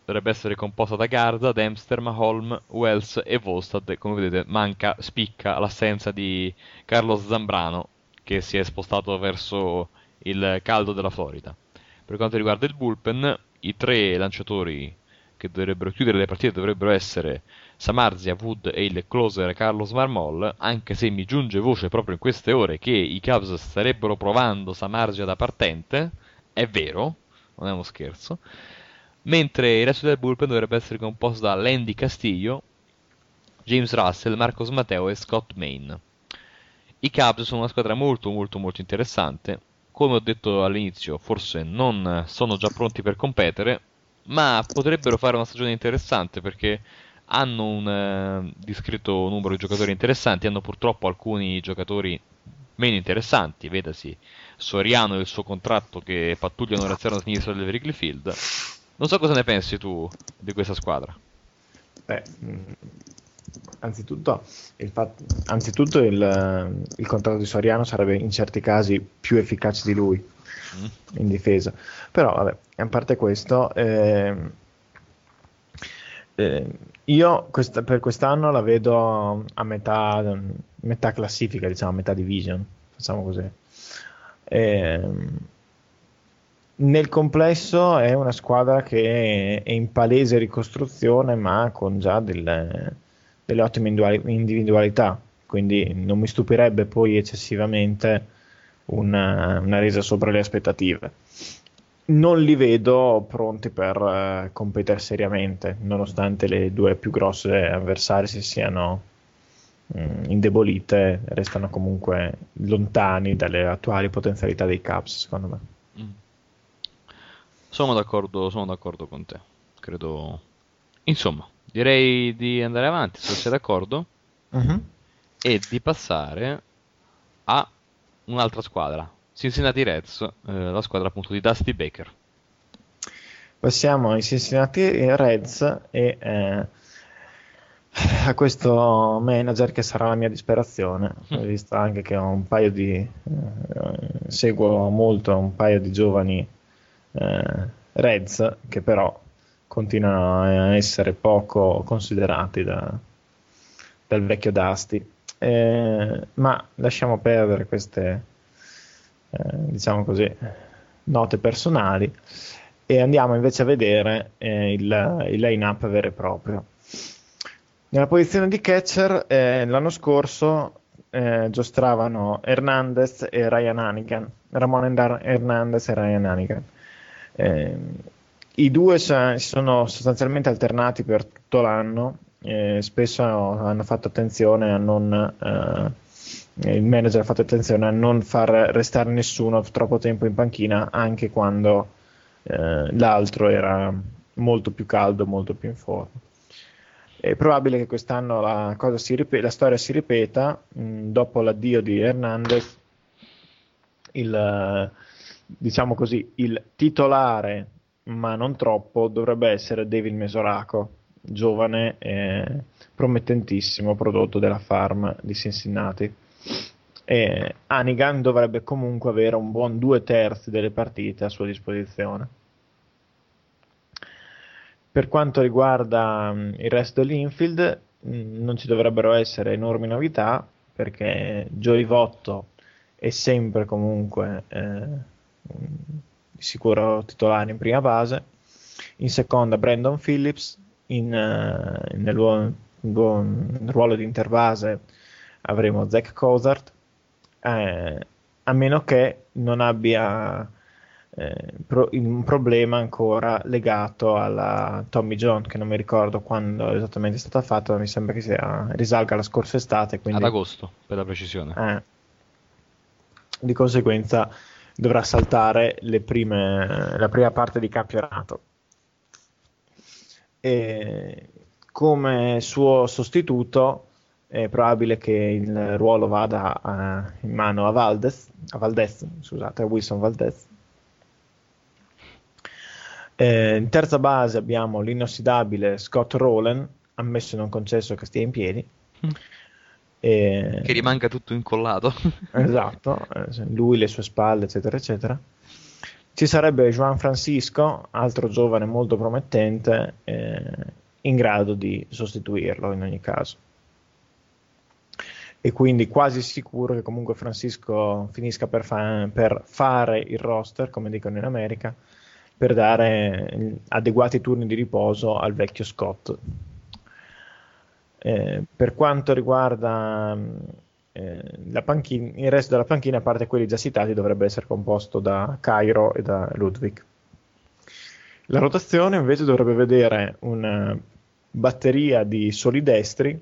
dovrebbe essere composta da Garza, Dempster, Maholm, Wells e Volstad. Come vedete, manca, spicca l'assenza di Carlos Zambrano, che si è spostato verso il caldo della Florida. Per quanto riguarda il bullpen, i tre lanciatori che dovrebbero chiudere le partite dovrebbero essere Samarzia, Wood e il closer Carlos Marmol, anche se mi giunge voce proprio in queste ore che i Cubs starebbero provando Samarzia da partente, è vero, non è uno scherzo. Mentre il resto del bullpen dovrebbe essere composto da Landy Castillo, James Russell, Marcos Matteo e Scott Main. I Cubs sono una squadra molto molto molto interessante. Come ho detto all'inizio, forse non sono già pronti per competere, ma potrebbero fare una stagione interessante perché hanno un eh, discreto numero di giocatori interessanti, hanno purtroppo alcuni giocatori meno interessanti, vedasi Soriano e il suo contratto che pattugliano l'esterno sinistra del Wrigley Field. Non so cosa ne pensi tu di questa squadra. Beh, mm, anzitutto, il, fatto, anzitutto il, il, contratto di Soriano sarebbe in certi casi più efficace di lui mm. in difesa. Però, vabbè, a parte questo, eh, eh, io questa, per quest'anno la vedo a metà, metà classifica, diciamo, a metà division, facciamo così. Eh, nel complesso è una squadra che è in palese ricostruzione, ma con già delle, delle ottime individualità. Quindi non mi stupirebbe poi eccessivamente una, una resa sopra le aspettative. Non li vedo pronti per uh, competere seriamente, nonostante le due più grosse avversarie si siano Mm, indebolite, restano comunque lontani dalle attuali potenzialità dei Caps, secondo me. Mm. Sono d'accordo, sono d'accordo con te. Credo. Insomma, direi di andare avanti, se sei d'accordo, uh-huh. e di passare a un'altra squadra, Cincinnati Reds, eh, la squadra appunto di Dusty Baker. Passiamo ai Cincinnati Reds e eh, a questo manager che sarà la mia disperazione, mm. visto anche che ho un paio di eh, seguo molto un paio di giovani eh, Reds che però continuano a essere poco considerati da, dal vecchio Dusty. Eh, ma lasciamo perdere queste eh, diciamo così note personali e andiamo invece a vedere eh, il, il line-up vero e proprio. Nella posizione di catcher eh, l'anno scorso eh, giostravano Hernandez e Ryan Hannigan, Ramon Hernandez e Ryan Hannigan. Eh, I due si sono sostanzialmente alternati per tutto l'anno, spesso hanno fatto attenzione a non eh, il manager ha fatto attenzione a non far restare nessuno troppo tempo in panchina anche quando eh, l'altro era molto più caldo, molto più in forma. È probabile che quest'anno la, ripet- la storia si ripeta, mh, dopo l'addio di Hernandez, il, diciamo così, il titolare, ma non troppo, dovrebbe essere David Mesoraco, giovane e promettentissimo prodotto della farm di Cincinnati. E Anigan dovrebbe comunque avere un buon due terzi delle partite a sua disposizione. Per quanto riguarda mm, il resto dell'infield, mm, non ci dovrebbero essere enormi novità perché Joey Votto è sempre comunque eh, di sicuro titolare in prima base, in seconda Brandon Phillips, in, uh, nel, ruolo, nel, ruolo di interbase avremo Zach Cozart, eh, a meno che non abbia eh, pro- un problema ancora legato alla Tommy John, che non mi ricordo quando esattamente è stata fatta, ma mi sembra che sia, risalga alla scorsa estate. Quindi, Ad agosto, per la precisione. eh, di conseguenza dovrà saltare le prime- la prima parte di campionato. E come suo sostituto è probabile che il ruolo vada a- in mano a Valdez, a Valdez, scusate, a Wilson Valdez. Eh, in terza base abbiamo l'inossidabile Scott Rowland, ammesso e non concesso che stia in piedi. E- Che rimanga tutto incollato. Esatto, eh, lui, le sue spalle, eccetera, eccetera. Ci sarebbe Juan Francisco, altro giovane molto promettente, eh, in grado di sostituirlo in ogni caso. E quindi quasi sicuro che comunque Francisco finisca per, fa- per fare il roster, come dicono in America, per dare eh, adeguati turni di riposo al vecchio Scott. Eh, per quanto riguarda mh, eh, panchina, il resto della panchina, a parte quelli già citati, dovrebbe essere composto da Cairo e da Ludwig. La rotazione invece dovrebbe vedere una batteria di soli destri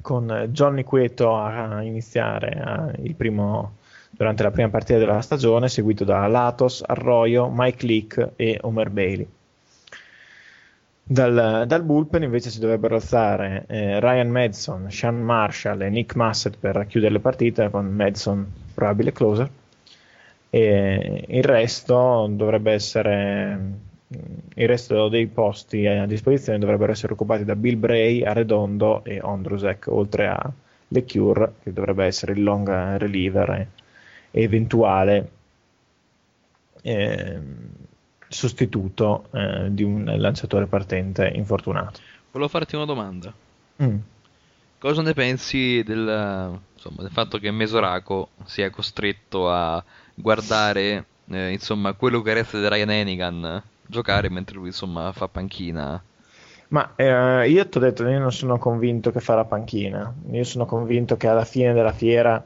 con Johnny Cueto a iniziare a- il primo- durante la prima partita della stagione, seguito da Latos, Arroyo, Mike Leake e Homer Bailey. Dal, dal bullpen invece si dovrebbero alzare eh, Ryan Madson, Sean Marshall e Nick Massett per chiudere le partite, con Madson probabile closer. E il resto dovrebbe essere mm, il resto dei posti a disposizione dovrebbero essere occupati da Bill Bray, Arredondo e Ondrusek, oltre a LeCure, che dovrebbe essere il long reliever e eventuale ehm, sostituto eh, di un lanciatore partente infortunato. Volevo farti una domanda. Mm. Cosa ne pensi del, insomma, del fatto che Mesoraco sia costretto a guardare eh, insomma, quello che resta di Ryan Hennigan giocare mentre lui insomma, fa panchina? Ma eh, io ti ho detto, io non sono convinto che farà panchina, io sono convinto che alla fine della fiera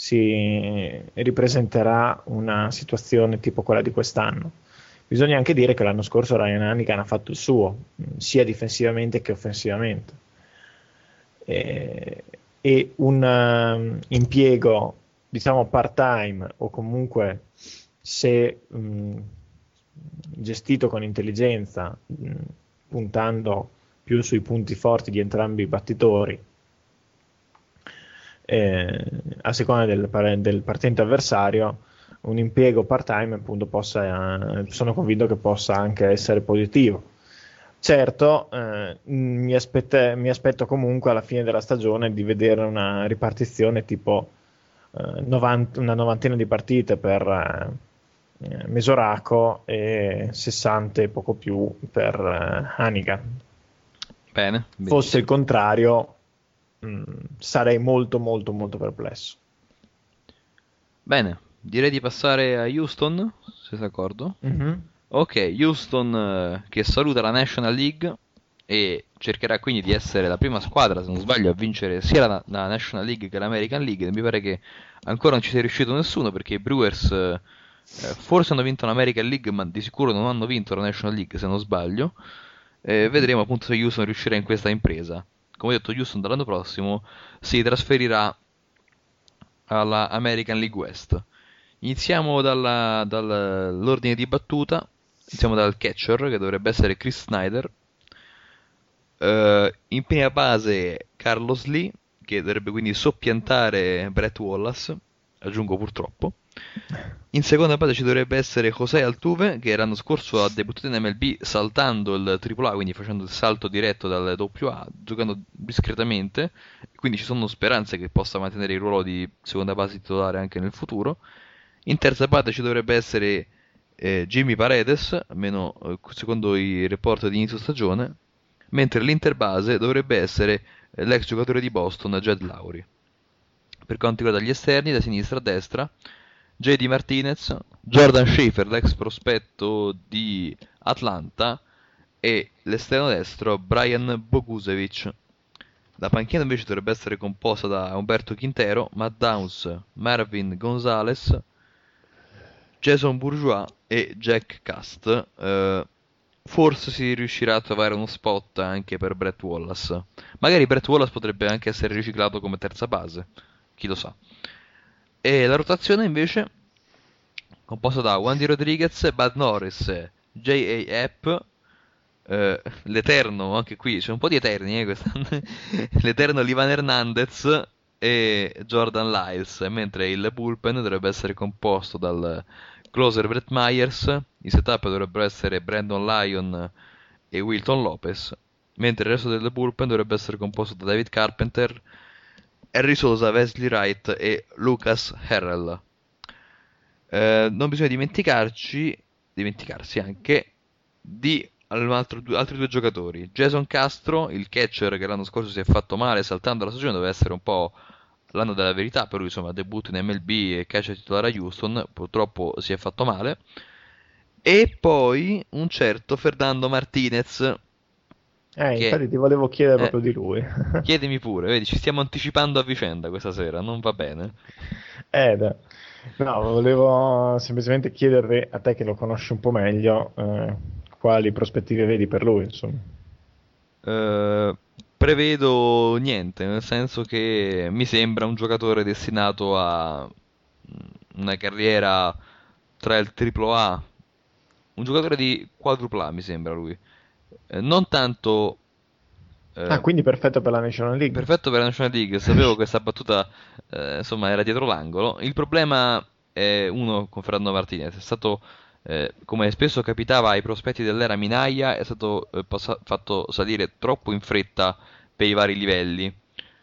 si ripresenterà una situazione tipo quella di quest'anno. Bisogna anche dire che l'anno scorso Ryan Hannigan ha fatto il suo, mh, sia difensivamente che offensivamente. E, e un um, impiego, diciamo, part-time o comunque se mh, gestito con intelligenza, mh, puntando più sui punti forti di entrambi i battitori, eh, a seconda del, del partente avversario, un impiego part-time appunto possa, sono convinto che possa anche essere positivo. Certo, eh, mi, aspette- mi aspetto comunque alla fine della stagione di vedere una ripartizione tipo eh, 90 una novantina di partite per eh, Mesoraco e 60 e poco più per eh, Hannigan. Bene, Fosse il contrario, mh, sarei molto molto molto perplesso. Bene, direi di passare a Houston, se sei d'accordo. Mhm. Ok, Houston eh, che saluta la National League e cercherà quindi di essere la prima squadra, se non sbaglio, a vincere sia la, la National League che l'American League. E mi pare che ancora non ci sia riuscito nessuno perché i Brewers eh, eh, forse hanno vinto l'American League, ma di sicuro non hanno vinto la National League, se non sbaglio. Eh, vedremo appunto se Houston riuscirà in questa impresa. Come detto, Houston dall'anno prossimo si trasferirà alla American League West. Iniziamo dalla- dall'ordine di battuta. Iniziamo dal catcher, che dovrebbe essere Chris Snyder. Eh, in prima base Carlos Lee, che dovrebbe quindi soppiantare Brett Wallace. Aggiungo purtroppo. In seconda base ci dovrebbe essere José Altuve, che l'anno scorso ha debuttato in MLB saltando il AAA, quindi facendo il salto diretto dal AA, giocando discretamente. Quindi ci sono speranze che possa mantenere il ruolo di seconda base titolare anche nel futuro. In terza base ci dovrebbe essere eh, Jimmy Paredes, almeno eh, secondo i report di inizio stagione, mentre l'interbase dovrebbe essere eh, l'ex giocatore di Boston, Jed Lowry. Per quanto riguarda gli esterni, da sinistra a destra, JD Martinez, Jordan Schaefer, l'ex prospetto di Atlanta, e l'esterno destro Brian Bogusevic. La panchina invece dovrebbe essere composta da Umberto Quintero, Matt Downs, Marvin Gonzalez, Jason Bourgeois e Jack Cast. Eh, forse si riuscirà a trovare uno spot anche per Brett Wallace. Magari Brett Wallace potrebbe anche essere riciclato come terza base, chi lo sa. E la rotazione invece, composta da Wandy Rodriguez, Bud Norris, J.A. Epp, eh, l'Eterno, anche qui c'è un po' di Eterni, eh, l'Eterno Livan Hernandez e Jordan Lyles, mentre il bullpen dovrebbe essere composto dal closer Brett Myers, i setup dovrebbero essere Brandon Lyon e Wilton Lopez, mentre il resto del bullpen dovrebbe essere composto da David Carpenter, Harry Sosa, Wesley Wright e Lucas Harrell. Eh, non bisogna dimenticarci, dimenticarsi anche di altro, altri due giocatori. Jason Castro, il catcher che l'anno scorso si è fatto male saltando la stagione, doveva essere un po' l'anno della verità per lui, insomma, debutto in MLB e catcher titolare a Houston, purtroppo si è fatto male. E poi un certo Fernando Martinez. Eh, che... infatti ti volevo chiedere eh, proprio di lui. chiedimi pure, vedi, ci stiamo anticipando a vicenda questa sera, non va bene. Eh, da. no, volevo semplicemente chiederti a te che lo conosci un po' meglio, eh, quali prospettive vedi per lui, insomma. Uh, prevedo niente, nel senso che mi sembra un giocatore destinato a una carriera tra il AAA, un giocatore di quadrupla mi sembra lui. Eh, non tanto eh, ah, quindi perfetto per la National League. Perfetto per la National League, sapevo che questa battuta eh, insomma era dietro l'angolo. Il problema è uno con Fernando Martinez, è stato eh, come spesso capitava ai prospetti dell'era Minaya, è stato eh, passa- fatto salire troppo in fretta per i vari livelli.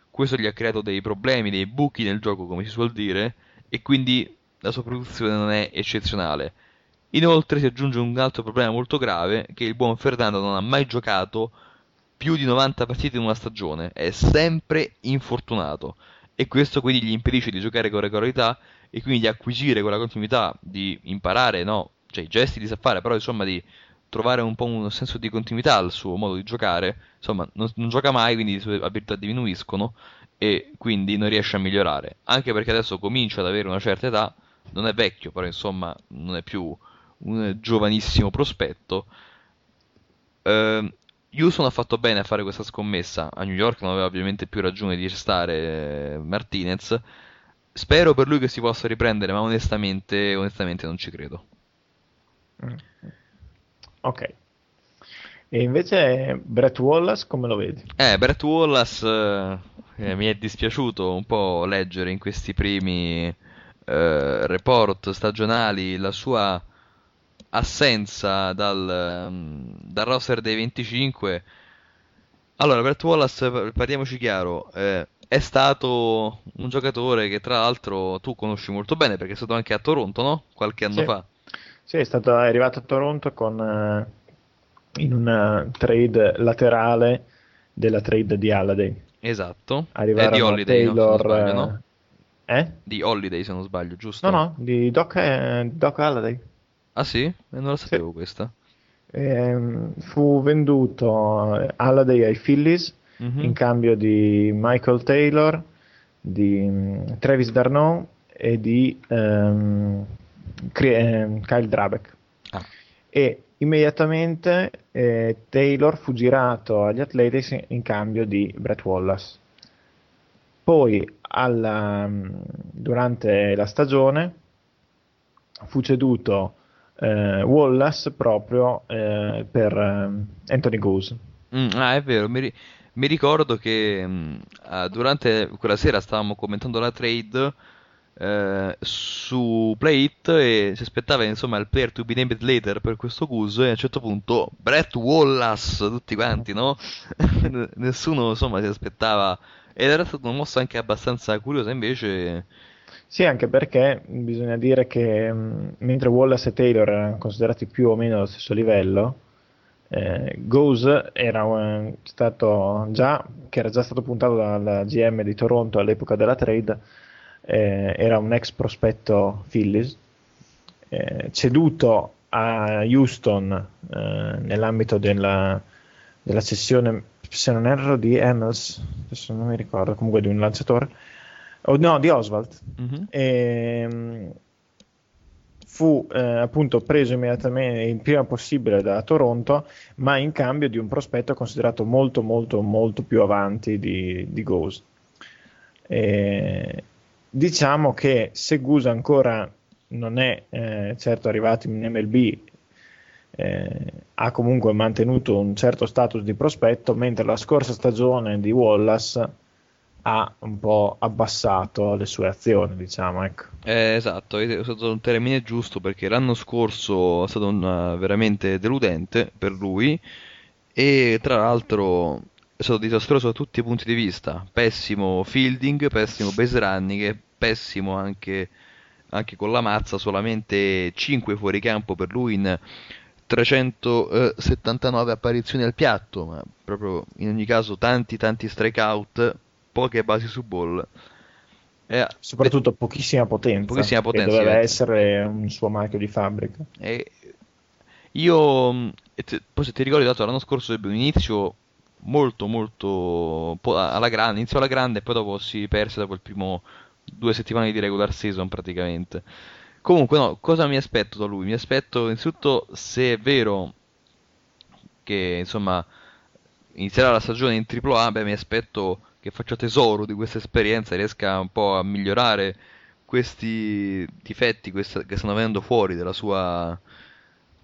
Questo gli ha creato dei problemi, dei buchi nel gioco, come si suol dire, e quindi la sua produzione non è eccezionale. Inoltre si aggiunge un altro problema molto grave, che il buon Fernando non ha mai giocato più di 90 partite in una stagione, è sempre infortunato. E questo quindi gli impedisce di giocare con regolarità e quindi di acquisire quella continuità, di imparare no, cioè i gesti li sa fare, però insomma di trovare un po' un senso di continuità al suo modo di giocare, insomma non, non gioca mai, quindi le sue abilità diminuiscono e quindi non riesce a migliorare, anche perché adesso comincia ad avere una certa età, non è vecchio, però insomma non è più un giovanissimo prospetto. Uh, Houston ha fatto bene a fare questa scommessa, a New York non aveva ovviamente più ragione di restare eh, Martinez. Spero per lui che si possa riprendere, ma onestamente, onestamente non ci credo. Mm. Ok. E invece Brett Wallace come lo vedi? Eh, Brett Wallace eh, mi è dispiaciuto un po' leggere in questi primi eh, report stagionali la sua assenza dal, um, dal roster dei 25. Allora, Brett Wallace, parliamoci chiaro, eh, è stato un giocatore che tra l'altro tu conosci molto bene perché è stato anche a Toronto, no? Qualche anno sì. fa. Sì, è, stato, è arrivato a Toronto con, uh, in una trade laterale della trade di Halliday. Esatto. Arrivarono eh, di Holiday, Taylor, no, sbaglio, no? Eh? Di Holiday se non sbaglio, giusto? No, no, di Doc, eh, Doc Halliday. Ah sì? Eh, non la sapevo sì. questa. Eh, fu venduto Halliday ai Phillies mm-hmm. in cambio di Michael Taylor, di um, Travis Darno e di um, Kyle Drabek. Ah. E immediatamente eh, Taylor fu girato agli Athletics in cambio di Brett Wallace. Poi alla, durante la stagione fu ceduto eh, Wallace proprio eh, per eh, Anthony Goose. Mm, ah, è vero, mi, ri- mi ricordo che mh, mm, durante quella sera stavamo commentando la trade eh, su Play It e si aspettava insomma il player to be named later per questo Goose e a un certo punto Brett Wallace, tutti quanti, no? Nessuno insomma si aspettava ed era stata una mossa anche abbastanza curiosa invece sì, anche perché bisogna dire che mh, mentre Wallace e Taylor erano considerati più o meno allo stesso livello, eh, Goose era un, stato già, che era già stato puntato dal GM di Toronto all'epoca della trade, eh, era un ex prospetto Phillies, eh, ceduto a Houston eh, nell'ambito della, della cessione, se non erro, di Emmels, adesso non mi ricordo, comunque di un lanciatore Oh, no, di Oswald. Mm-hmm. E, fu eh, appunto preso immediatamente il prima possibile da Toronto, ma in cambio di un prospetto considerato molto molto molto più avanti di, di Goose. E diciamo che se Goose ancora non è eh, certo arrivato in MLB, eh, ha comunque mantenuto un certo status di prospetto, mentre la scorsa stagione di Wallace ha un po' abbassato le sue azioni, diciamo. Ecco. Eh, esatto, hai usato un termine giusto perché l'anno scorso è stato una, veramente deludente per lui e tra l'altro è stato disastroso da tutti i punti di vista. Pessimo fielding, pessimo base running, pessimo anche, anche con la mazza, solamente 5 fuori campo per lui in 379 apparizioni al piatto, ma proprio in ogni caso tanti tanti strikeout poche basi su ball. Eh, Soprattutto beh, pochissima potenza. Pochissima potenza. Doveva essere un suo marchio di fabbrica. E io, mm, te, poi se ti ricordi, dato l'anno scorso ebbe un inizio molto molto alla grande, iniziò alla grande e poi dopo si perse dopo il primo due settimane di regular season praticamente. Comunque no, cosa mi aspetto da lui? Mi aspetto innanzitutto se è vero che insomma inizierà la stagione in AAA, beh mi aspetto che faccia tesoro di questa esperienza riesca un po' a migliorare questi difetti che stanno venendo fuori sua,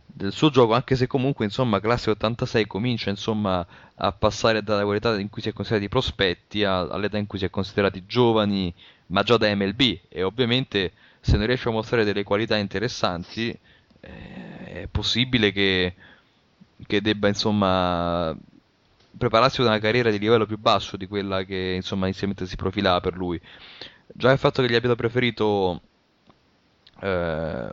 del suo gioco, anche se comunque insomma classe 86 comincia insomma a passare dalla qualità in cui si è considerati prospetti all'età in cui si è considerati giovani, ma già da MLB e ovviamente se non riesce a mostrare delle qualità interessanti eh, è possibile che, che debba insomma prepararsi ad una carriera di livello più basso di quella che insomma inizialmente si profilava per lui. Già il fatto che gli abbiano preferito eh,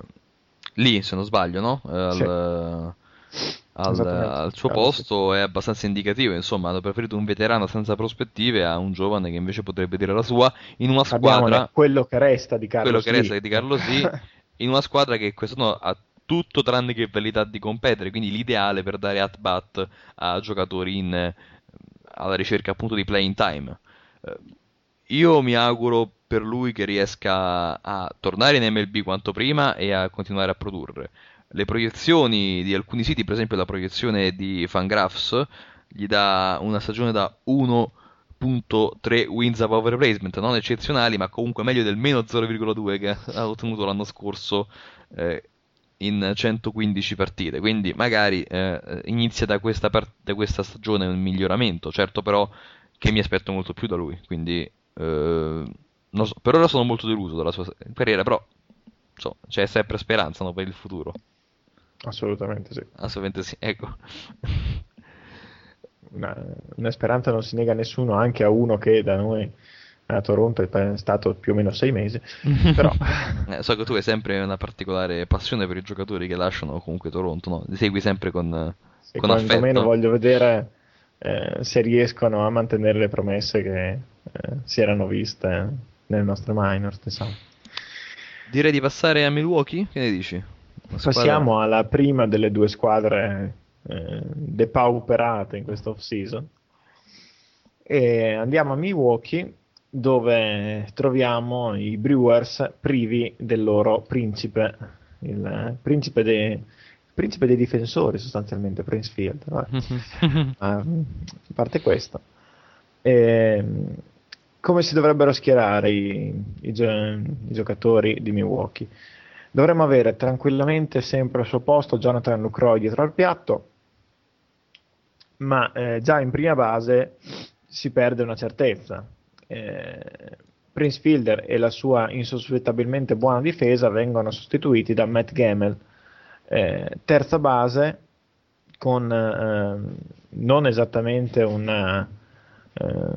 lì, se non sbaglio, no? Al, sì. al, al suo posto è abbastanza indicativo. Insomma, hanno preferito un veterano senza prospettive a un giovane che invece potrebbe dire la sua in una squadra. Abbiamo quello che resta di Carlos Quello che resta di Carlos in una squadra che quest'anno ha tutto tranne che velità di competere, quindi l'ideale per dare at bat a giocatori in, eh, alla ricerca appunto di playing time. Eh, io mi auguro per lui che riesca a tornare in MLB quanto prima e a continuare a produrre. Le proiezioni di alcuni siti, per esempio la proiezione di Fangraphs, gli dà una stagione da 1.3 wins above replacement, non eccezionali, ma comunque meglio del meno 0,2 che ha ottenuto l'anno scorso eh, in 115 partite, quindi magari eh, inizia da questa, part- da questa, stagione un miglioramento, certo però che mi aspetto molto più da lui, quindi eh, so, per ora sono molto deluso dalla sua carriera, però so, c'è sempre speranza no, per il futuro. Assolutamente sì. Assolutamente sì, ecco. Una, una speranza non si nega a nessuno, anche a uno che da noi a Toronto è stato più o meno sei mesi, però... eh, so che tu hai sempre una particolare passione per i giocatori che lasciano comunque Toronto, no? Li segui sempre con, e con affetto. meno voglio vedere eh, se riescono a mantenere le promesse che eh, si erano viste nelle nostre minors, diciamo. Direi di passare a Milwaukee, che ne dici? Passiamo alla prima delle due squadre eh, depauperate in questo off-season e andiamo a Milwaukee dove troviamo i Brewers privi del loro principe, il principe, de, principe dei difensori sostanzialmente, Prince Field. Ah, a parte questo. E, come si dovrebbero schierare i, i, i, giocatori di Milwaukee? Dovremmo avere tranquillamente sempre al suo posto Jonathan Lucroy dietro al piatto, ma eh, già in prima base si perde una certezza, eh, Prince Fielder e la sua insospettabilmente buona difesa vengono sostituiti da Matt Gamel, eh, terza base con eh, non esattamente una, eh,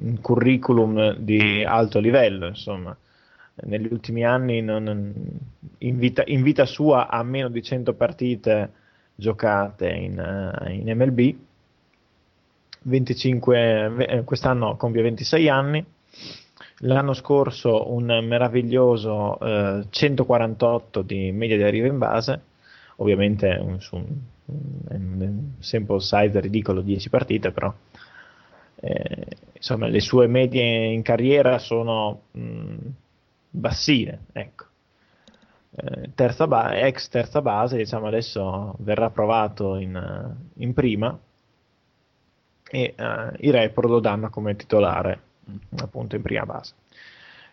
un curriculum di alto livello, insomma. Negli ultimi anni non, in, vita, in, vita, sua ha meno di 100 partite giocate in, uh, in MLB 25, eh, quest'anno compie 26 anni, l'anno scorso un meraviglioso eh, 148 di media di arrivo in base, ovviamente un, su un, un sample size ridicolo 10 partite, però eh, insomma le sue medie in carriera sono mh, bassine, ecco. eh, terza ba- ex terza base, diciamo adesso verrà provato in, in prima e uh, i report lo danno come titolare appunto in prima base.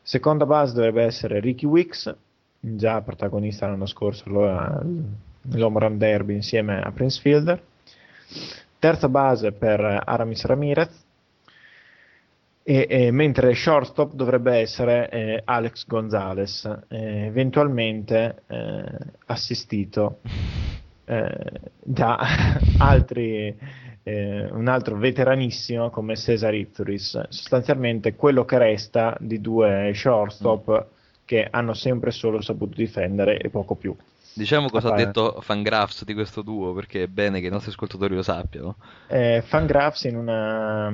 Seconda base dovrebbe essere Ricky Wicks, già protagonista l'anno scorso l'Home Run Derby insieme a Prince Fielder. Terza base per Aramis Ramirez, e, e, mentre shortstop dovrebbe essere eh, Alex Gonzalez, eh, eventualmente eh, assistito eh, da altri, eh, un altro veteranissimo come Cesar Itturis, sostanzialmente quello che resta di due shortstop mm. che hanno sempre solo saputo difendere e poco più. Diciamo cosa ha detto Fangraphs di questo duo, perché è bene che i nostri ascoltatori lo sappiano. Eh, Fangraphs in una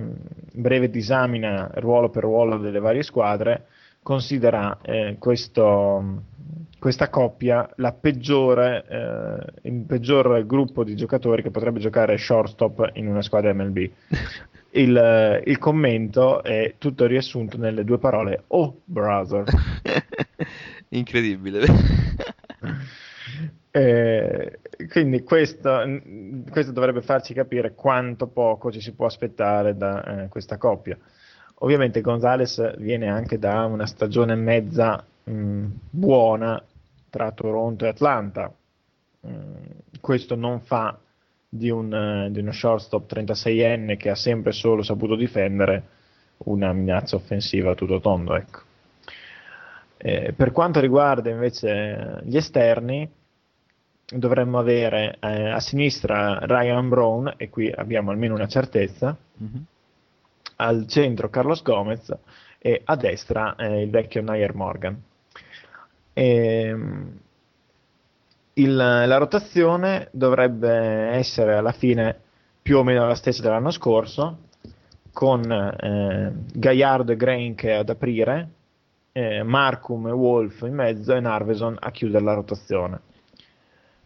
breve disamina ruolo per ruolo delle varie squadre considera eh, questo, questa coppia la peggiore, eh, il peggior gruppo di giocatori che potrebbe giocare shortstop in una squadra MLB. Il, il commento è tutto riassunto nelle due parole Oh brother. Incredibile. Eh, quindi questo, questo, dovrebbe farci capire quanto poco ci si può aspettare da eh, questa coppia. Ovviamente Gonzales viene anche da una stagione e mezza mh, buona tra Toronto e Atlanta. Mh, questo non fa di, un, di uno shortstop 36enne che ha sempre solo saputo difendere una minaccia offensiva a tutto tondo. Ecco. Eh, per quanto riguarda invece gli esterni, dovremmo avere eh, a sinistra Ryan Brown, e qui abbiamo almeno una certezza, mm-hmm. Al centro Carlos Gomez e a destra eh, il vecchio Nair Morgan. E, ehm, il, la rotazione dovrebbe essere alla fine più o meno la stessa dell'anno scorso, con eh, Gagliardo e Grain ad aprire, eh, Markham e Wolf in mezzo e Narveson a chiudere la rotazione.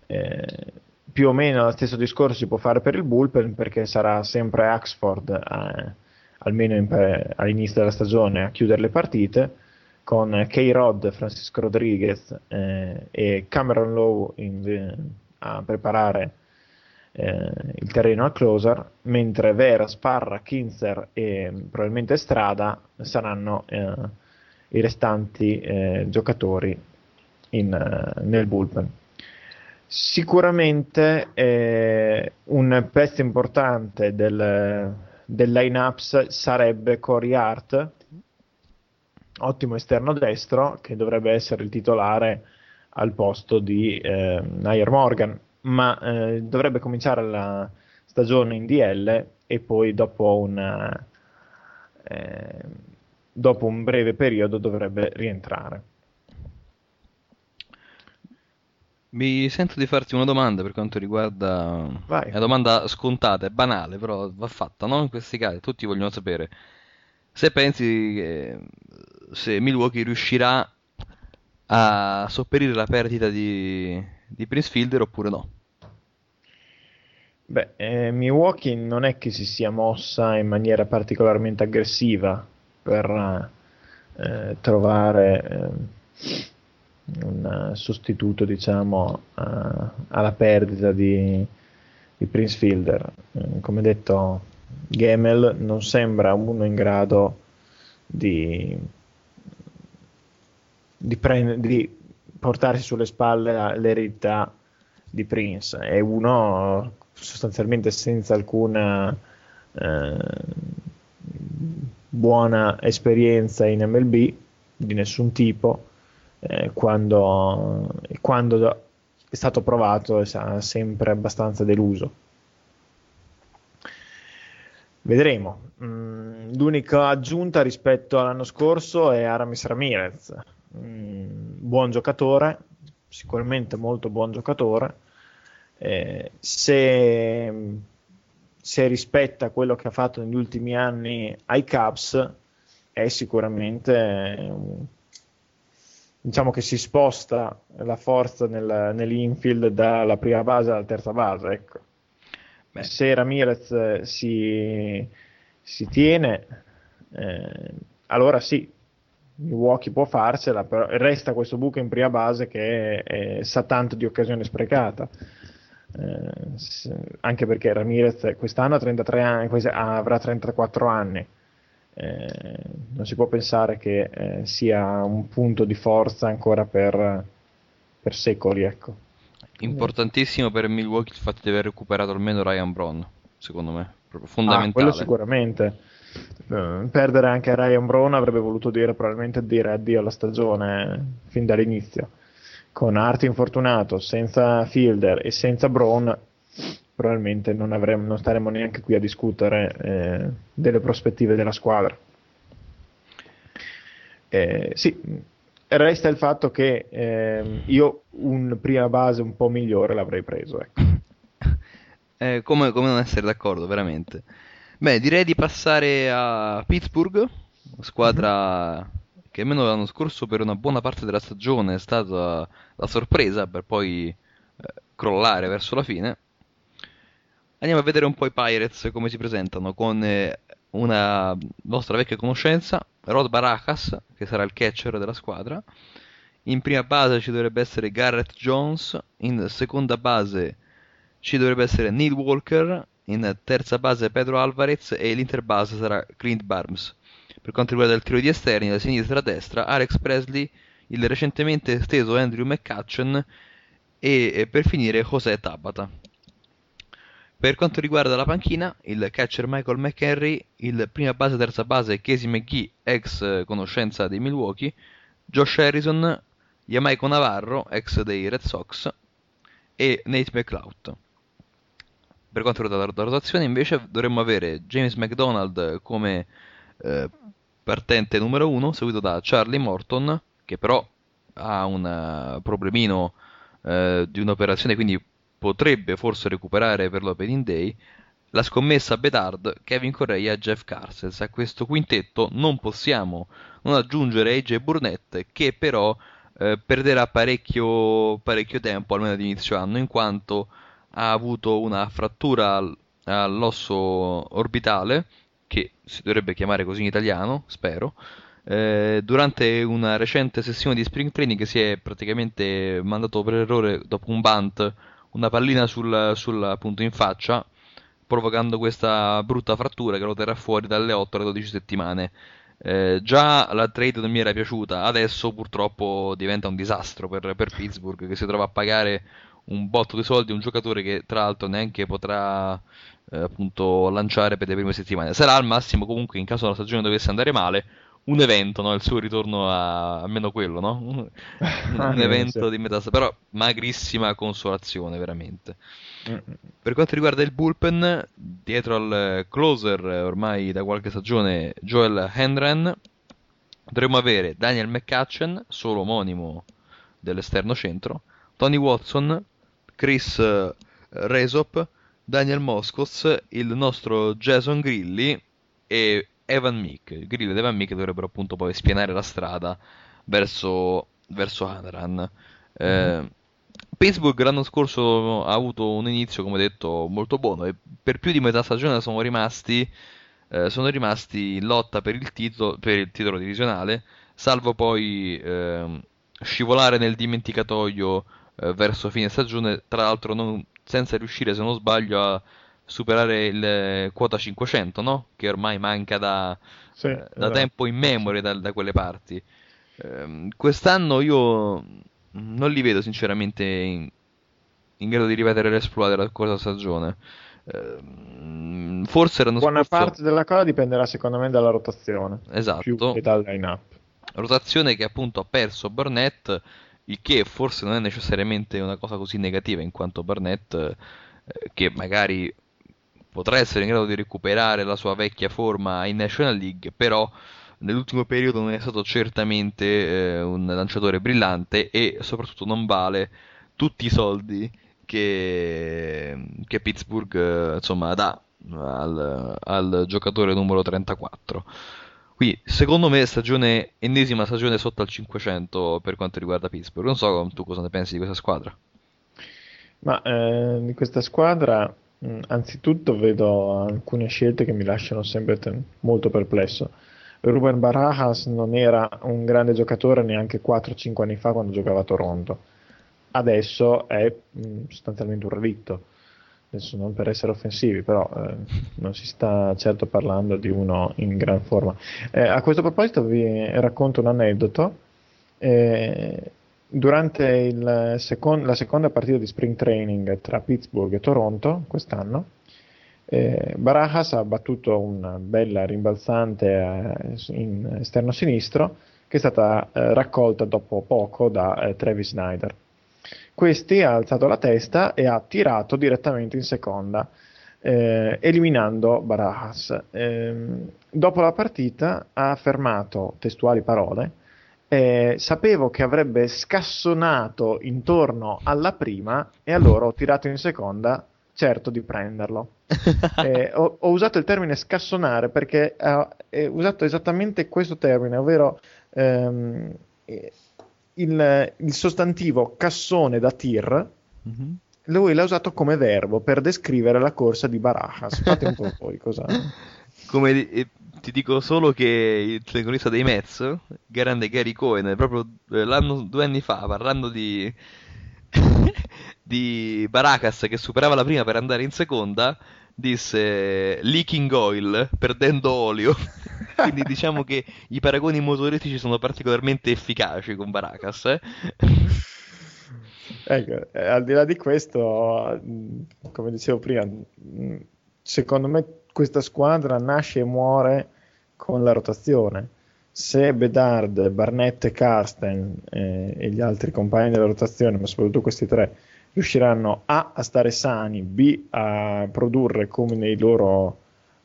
Eh, più o meno lo stesso discorso si può fare per il bullpen perché sarà sempre Axford eh, almeno in, all'inizio della stagione a chiudere le partite con K-Rod, Francisco Rodriguez eh, e Cameron Lowe in, a preparare eh, il terreno al closer, mentre Vera, Sparra, Kinzer e probabilmente Strada saranno eh, i restanti eh, giocatori in, nel bullpen. Sicuramente eh, un pezzo importante del, del line-up sarebbe Corey Hart, ottimo esterno destro, che dovrebbe essere il titolare al posto di eh, Nair Morgan, ma eh, dovrebbe cominciare la stagione in DL e poi dopo, una, eh, dopo un breve periodo dovrebbe rientrare. Mi sento di farti una domanda per quanto riguarda... Vai. È una domanda scontata, è banale, però va fatta, no? In questi casi tutti vogliono sapere se pensi che se Milwaukee riuscirà a sopperire la perdita di, di Prince Fielder oppure no. Beh, eh, Milwaukee non è che si sia mossa in maniera particolarmente aggressiva per eh, trovare... Eh, un sostituto diciamo uh, alla perdita di, di Prince Fielder. Mm, come detto, Gemel non sembra uno in grado di, di, prend- di portarsi sulle spalle l'eredità di Prince. È uno sostanzialmente senza alcuna eh, buona esperienza in MLB di nessun tipo eh, quando, quando, è stato provato è sempre abbastanza deluso. Vedremo. Mm, l'unica aggiunta rispetto all'anno scorso è Aramis Ramirez, mm, buon giocatore, sicuramente molto buon giocatore. Eh, se, se rispetta quello che ha fatto negli ultimi anni ai Cubs, è sicuramente un diciamo che si sposta la forza nel, nell'infield dalla prima base alla terza base. Ecco. Se Ramirez eh, si, si tiene, eh, allora sì, Milwaukee può farcela, però resta questo buco in prima base che è, è, sa tanto di occasione sprecata. Eh, se, anche perché Ramirez quest'anno ha 33 anni, avrà 34 anni. Eh, non si può pensare che eh, sia un punto di forza ancora per, per secoli. Ecco. Importantissimo per Milwaukee il fatto di aver recuperato almeno Ryan Brown, secondo me, proprio fondamentale. Ah, quello sicuramente. Eh, perdere anche Ryan Brown avrebbe voluto dire probabilmente dire addio alla stagione fin dall'inizio. Con Art infortunato, senza Fielder e senza Brown, probabilmente non, avremmo, non staremmo neanche qui a discutere eh, delle prospettive della squadra. Eh, sì, resta il fatto che eh, io un prima base un po' migliore l'avrei preso. Ecco. Eh, come, come non essere d'accordo, veramente. Beh, direi di passare a Pittsburgh, squadra mm-hmm. che almeno l'anno scorso per una buona parte della stagione è stata la sorpresa per poi eh, crollare verso la fine. Andiamo a vedere un po' i Pirates come si presentano con eh, una nostra vecchia conoscenza, Rod Baracas, che sarà il catcher della squadra. In prima base ci dovrebbe essere Garrett Jones, in seconda base ci dovrebbe essere Neil Walker, in terza base Pedro Alvarez e l'interbase sarà Clint Barnes. Per quanto riguarda il trio di esterni, da sinistra a destra, Alex Presley, il recentemente esteso Andrew McCutcheon e per finire José Tabata. Per quanto riguarda la panchina, il catcher Michael McHenry, il prima base terza base Casey McGee, ex conoscenza dei Milwaukee, Josh Harrison, Yamaiko Navarro, ex dei Red Sox, e Nate McLeod. Per quanto riguarda la rotazione, invece, dovremmo avere James McDonald come eh, partente numero 1, seguito da Charlie Morton, che però ha un uh, problemino uh, di un'operazione, quindi potrebbe forse recuperare per l'Opening Day. La scommessa Bedard, Kevin Correa e Jeff Carses. A questo quintetto non possiamo non aggiungere AJ Burnett, che però uh, perderà parecchio, parecchio tempo, almeno ad inizio anno, in quanto ha avuto una frattura all'osso orbitale, che si dovrebbe chiamare così in italiano, spero. Eh, durante una recente sessione di spring training si è praticamente mandato per errore dopo un bunt una pallina sul, sul appunto in faccia provocando questa brutta frattura che lo terrà fuori dalle 8 alle 12 settimane eh, già la trade non mi era piaciuta adesso purtroppo diventa un disastro per, per Pittsburgh che si trova a pagare un botto di soldi un giocatore che tra l'altro neanche potrà eh, appunto lanciare per le prime settimane. Sarà al massimo comunque in caso la stagione dovesse andare male un evento, no? il suo ritorno a almeno quello, no? un, un evento di metà, però magrissima consolazione veramente. Per quanto riguarda il bullpen, dietro al closer ormai da qualche stagione Joel Hendren, dovremmo avere Daniel McCutcheon, solo omonimo dell'esterno centro, Tony Watson, Chris eh, Resop, Daniel Moscos, il nostro Jason Grilli e Evan Meek. Grilli ed Evan Meek dovrebbero appunto poi spianare la strada verso, verso Hanran. mm-hmm. Pittsburgh l'anno scorso ha avuto un inizio, come detto, molto buono e per più di metà stagione sono rimasti, eh, sono rimasti in lotta per il, titolo, per il titolo divisionale, salvo poi eh, scivolare nel dimenticatoio eh, verso fine stagione, tra l'altro non, senza riuscire, se non sbaglio, a superare il eh, quota 500, no? Che ormai manca da, sì, eh, da esatto. tempo in memoria da, da quelle parti. Ehm, quest'anno io non li vedo sinceramente in, in grado di ripetere l'esploit della scorsa stagione. Ehm, forse erano Buona scorso... parte della cosa dipenderà secondo me dalla rotazione. Esatto. Più che dal line-up. Rotazione che appunto ha perso Burnett il che forse non è necessariamente una cosa così negativa, in quanto Barnett, eh, che magari potrà essere in grado di recuperare la sua vecchia forma in National League, però nell'ultimo periodo non è stato certamente eh, un lanciatore brillante e soprattutto non vale tutti i soldi che, che Pittsburgh eh, insomma, dà al, al giocatore numero 34. Qui, secondo me, stagione, ennesima stagione sotto al 500 per quanto riguarda Pittsburgh. Non so tu cosa ne pensi di questa squadra. Ma eh, di questa squadra, anzitutto vedo alcune scelte che mi lasciano sempre te- molto perplesso. Ruben Barajas non era un grande giocatore neanche 4-5 anni fa quando giocava a Toronto. Adesso è mh, sostanzialmente un relitto. Adesso non per essere offensivi, però eh, non si sta certo parlando di uno in gran forma. Eh, a questo proposito vi racconto un aneddoto. Eh, durante second- la seconda partita di spring training tra Pittsburgh e Toronto quest'anno, eh, Barajas ha battuto una bella rimbalzante eh, in esterno sinistro che è stata eh, raccolta dopo poco da eh, Travis Snyder. Questi ha alzato la testa e ha tirato direttamente in seconda, eh, eliminando Barajas. Ehm, dopo la partita ha affermato testuali parole eh, sapevo che avrebbe scassonato intorno alla prima e allora ho tirato in seconda, certo di prenderlo. eh, ho, ho, usato il termine scassonare perché ho usato esattamente questo termine, ovvero ehm, il, il, sostantivo cassone da tir. Mm-hmm. Lui l'ha usato come verbo per descrivere la corsa di Barajas. Fate un po' voi cosa. Come ti dico solo che il telecronista dei Mets, grande Gary Cohen, proprio eh, l'anno, due anni fa, parlando di, di Baracas che superava la prima per andare in seconda, disse leaking oil, perdendo olio. Quindi diciamo che i paragoni motoristici sono particolarmente efficaci con Baracas. Eh? Ecco, eh, al di là di questo, come dicevo prima, secondo me questa squadra nasce e muore con la rotazione. Se Bedard, Barnett e Carsten eh, e gli altri compagni della rotazione, ma soprattutto questi tre, riusciranno A a stare sani, B a produrre come loro,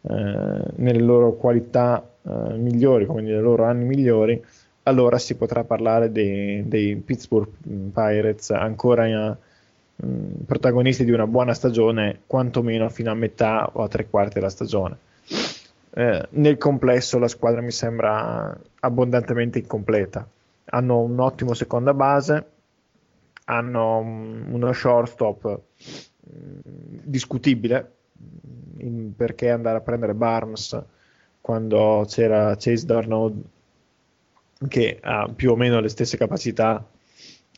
eh, nelle loro qualità eh, migliori, come nei loro anni migliori, allora si potrà parlare dei, dei Pittsburgh Pirates ancora in, Protagonisti di una buona stagione, quantomeno fino a metà o a tre quarti della stagione. Eh, nel complesso la squadra mi sembra abbondantemente incompleta. Hanno un ottimo seconda base, hanno uno shortstop discutibile in, perché andare a prendere Barnes quando c'era Chase Darnold che ha più o meno le stesse capacità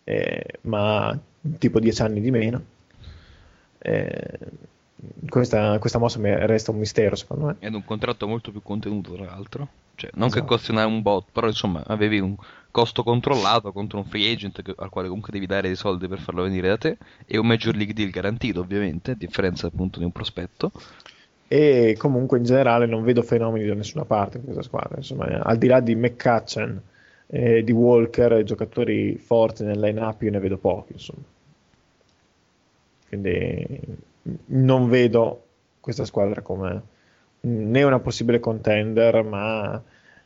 eh, ma tipo 10 anni di meno. Eh, questa, questa, mossa mi resta un mistero secondo me. Ed un contratto molto più contenuto tra l'altro. Cioè, non esatto. che costi un bot, però insomma avevi un costo controllato contro un free agent che, al quale comunque devi dare dei soldi per farlo venire da te e un major league deal garantito ovviamente, a differenza appunto di un prospetto. E comunque in generale non vedo fenomeni da nessuna parte in questa squadra. Insomma, al di là di McCutcheon eh, di Walker, giocatori forti nel line-up, io ne vedo pochi, insomma. Quindi non vedo questa squadra come né una possibile contender, ma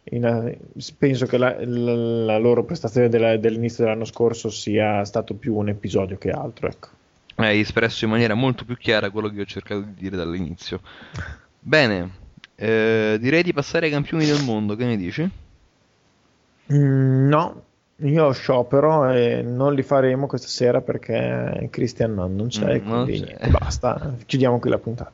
in, penso che la, la, la loro prestazione della, dell'inizio dell'anno scorso sia stato più un episodio che altro. Ecco. Hai espresso in maniera molto più chiara quello che ho cercato di dire dall'inizio. Bene, eh, direi di passare ai campioni del mondo, che ne dici? Mm, no, io sciopero e non li faremo questa sera perché Christian non, non c'è, mm, quindi non c'è. basta, chiudiamo qui la puntata.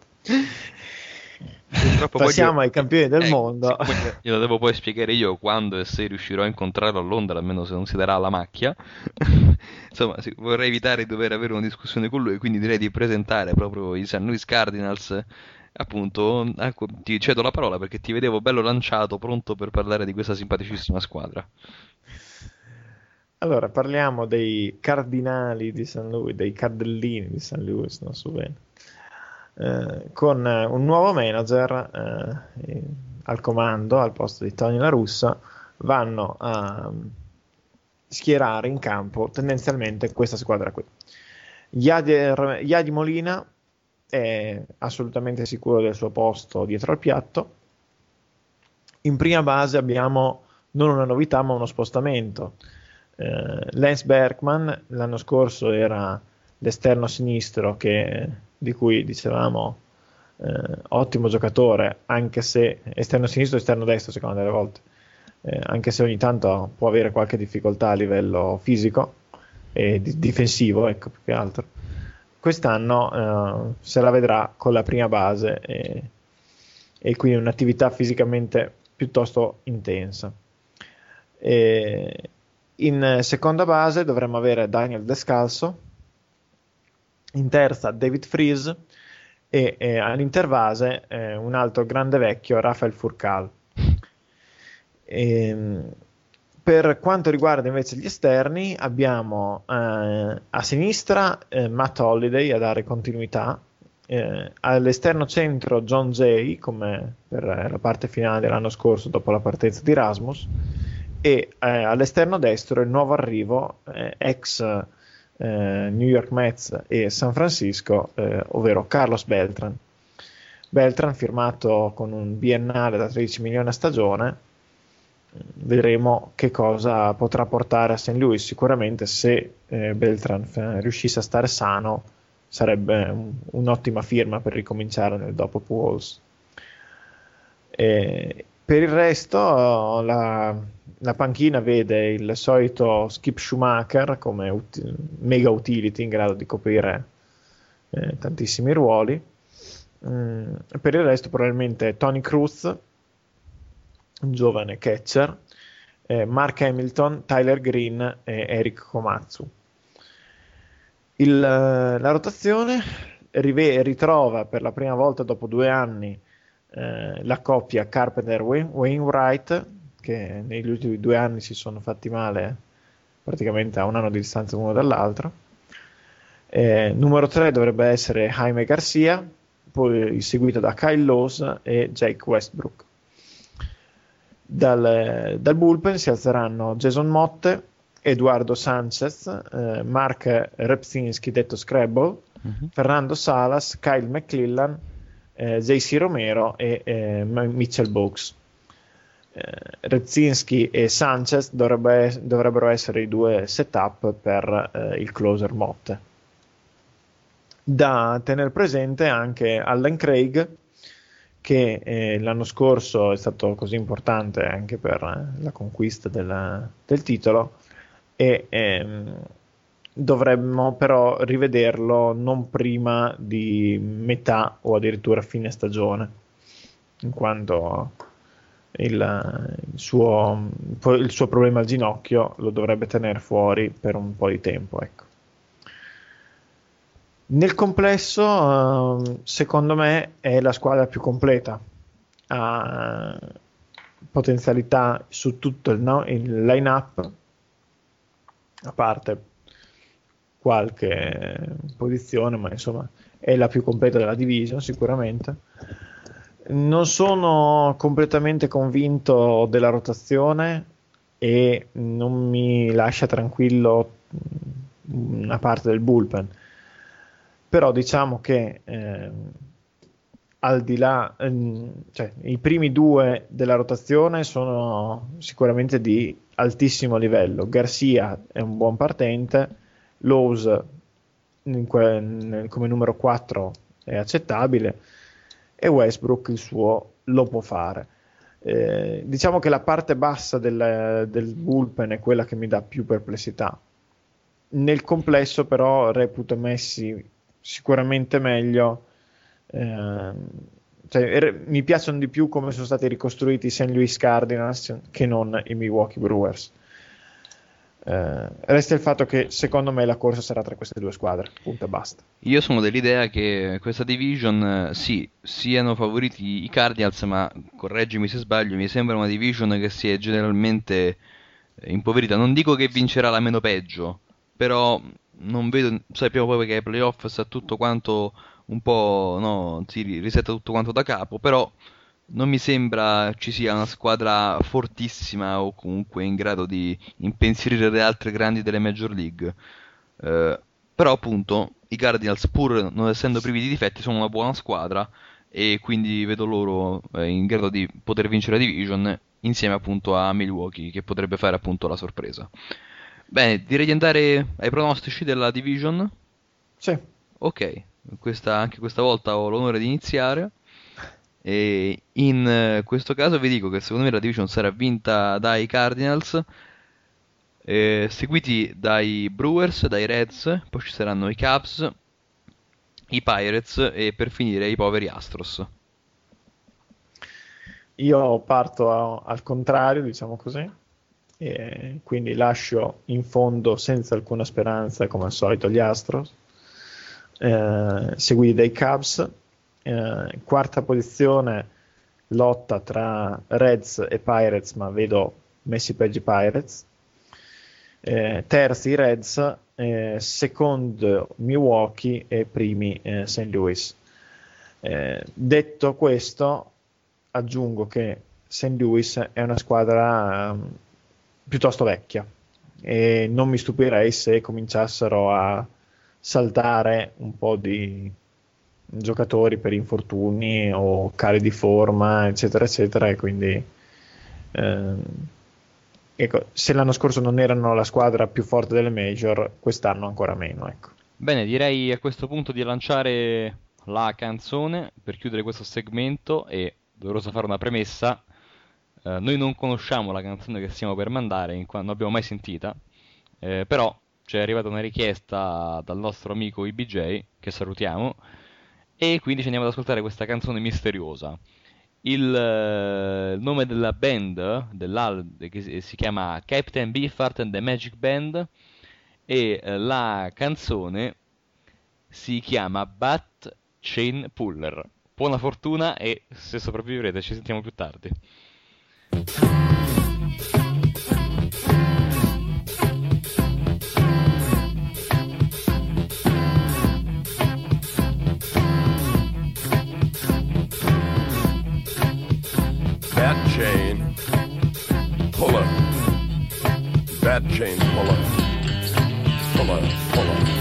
Passiamo voglio... ai campioni del eh, mondo. Glielo devo poi spiegare io quando e se riuscirò a incontrarlo a Londra, almeno se non si darà la macchia. Insomma, sì, vorrei evitare di dover avere una discussione con lui, quindi direi di presentare proprio i St. Louis Cardinals appunto, ecco, ti cedo la parola perché ti vedevo bello lanciato, pronto per parlare di questa simpaticissima squadra. Allora, parliamo dei cardinali di San Luis, dei cardellini di San Luis, non so bene, eh, con eh, un nuovo manager eh, al comando, al posto di Tony La Russa, vanno a schierare in campo tendenzialmente questa squadra qui. Yadi, Yadi Molina è assolutamente sicuro del suo posto dietro al piatto. In prima base abbiamo non una novità ma uno spostamento. Eh, Lance Bergman l'anno scorso era l'esterno sinistro che, di cui dicevamo eh, ottimo giocatore, anche se esterno sinistro e esterno destro secondo delle volte, eh, anche se ogni tanto può avere qualche difficoltà a livello fisico e di- difensivo, ecco più che altro quest'anno eh, se la vedrà con la prima base e, e quindi un'attività fisicamente piuttosto intensa. E in seconda base dovremmo avere Daniel Descalzo, in terza David Freeze e eh, all'intervase eh, un altro grande vecchio, Rafael Furcal. E, ehm, per quanto riguarda invece gli esterni, abbiamo eh, a sinistra eh, Matt Holiday a dare continuità, eh, all'esterno centro John Jay come per la parte finale dell'anno scorso dopo la partenza di Rasmus e eh, all'esterno destro il nuovo arrivo eh, ex eh, New York Mets e San Francisco, eh, ovvero Carlos Beltran. Beltran firmato con un biennale da 13 milioni a stagione, vedremo che cosa potrà portare a St. Louis. Sicuramente se eh, Beltran f- riuscisse a stare sano sarebbe un, un'ottima firma per ricominciare nel dopo Pujols. per il resto la, la panchina vede il solito Skip Schumacher come ut- mega utility in grado di coprire eh, tantissimi ruoli. Mm, per il resto, probabilmente Tony Cruz, un giovane catcher, eh, Mark Hamilton, Tyler Green e Eric Komatsu. Il, la rotazione rive- ritrova per la prima volta dopo due anni eh, la coppia Carpenter-Wainwright che negli ultimi due anni si sono fatti male praticamente a un anno di distanza l'uno dall'altro. Eh, numero 3 dovrebbe essere Jaime Garcia, poi seguito da Kyle Laws e Jake Westbrook. Dal, dal bullpen si alzeranno Jason Motte, Eduardo Sanchez, eh, Mark Repsinski detto Scrabble, uh-huh. Fernando Salas, Kyle McClellan, eh, JC Romero e eh, Mitchell Box eh, Redzinski e Sanchez dovrebbe, dovrebbero essere i due setup per eh, il closer Motte. Da tenere presente anche Allen Craig, che eh, l'anno scorso è stato così importante anche per eh, la conquista del, del titolo e ehm, dovremmo però rivederlo non prima di metà o addirittura fine stagione, in quanto il, il, suo, il, suo, problema al ginocchio lo dovrebbe tenere fuori per un po' di tempo. Ecco. Nel complesso, uh, secondo me, è la squadra più completa. Ha potenzialità su tutto il, no, il line-up, a parte qualche posizione, ma insomma è la più completa della division sicuramente non sono completamente convinto della rotazione e non mi lascia tranquillo una parte del bullpen. Però diciamo che eh, al di là, eh, cioè, i primi due della rotazione sono sicuramente di altissimo livello. Garcia è un buon partente, Lowe's que- come numero 4 è accettabile e Westbrook il suo lo può fare. Eh, diciamo che la parte bassa del, del, bullpen è quella che mi dà più perplessità. Nel complesso, però, reputo messi sicuramente meglio. Eh, cioè, er, mi piacciono di più come sono stati ricostruiti i St. Louis Cardinals che non i Milwaukee Brewers. Eh, resta il fatto che secondo me la corsa sarà tra queste due squadre, punto e basta. Io sono dell'idea che questa division, eh, sì, siano favoriti i Cardinals, ma correggimi se sbaglio, mi sembra una division che si è generalmente eh, impoverita. Non dico che vincerà la meno peggio, però non vedo, sappiamo poi che ai playoff sta tutto quanto un po', no, si risetta tutto quanto da capo, però non mi sembra ci sia una squadra fortissima o comunque in grado di impensierire le altre grandi delle Major League. Eh, però appunto i Cardinals pur non essendo privi di difetti sono una buona squadra e quindi vedo loro eh, in grado di poter vincere la division insieme appunto a Milwaukee che potrebbe fare appunto la sorpresa. Bene, direi di andare ai pronostici della division. Sì. Ok, questa, anche questa volta ho l'onore di iniziare. E in eh, questo caso vi dico che secondo me la division sarà vinta dai Cardinals, eh, seguiti dai Brewers, dai Reds, poi ci saranno i Cubs, i Pirates e per finire i poveri Astros. io parto a, al contrario, diciamo così, e quindi lascio in fondo senza alcuna speranza, come al solito, gli Astros, eh, seguiti dai Cubs. Eh, quarta posizione, lotta tra Reds e Pirates, ma vedo messi peggio Pirates. Eh, terzi Reds, eh, secondo Milwaukee e primi eh, St. Louis. Eh, detto questo, aggiungo che St. Louis è una squadra um, piuttosto vecchia e non mi stupirei se cominciassero a saltare un po' di giocatori per infortuni o cali di forma, eccetera, eccetera, e quindi ehm, ecco, se l'anno scorso non erano la squadra più forte delle major, quest'anno ancora meno, ecco. Bene, direi a questo punto di lanciare la canzone per chiudere questo segmento e doveroso fare una premessa. Eh, noi non conosciamo la canzone che stiamo per mandare, in quanto non l'abbiamo mai sentita, eh, però ci è arrivata una richiesta dal nostro amico IBJ, che salutiamo, e quindi ci andiamo ad ascoltare questa canzone misteriosa. Il, eh, il nome della band che si chiama Captain Beefheart and the Magic Band e eh, la canzone si chiama Bat Chain Puller. Buona fortuna e se sopravvivrete ci sentiamo più tardi. Bat chain puller. Bat chain puller. Puller, puller. Chain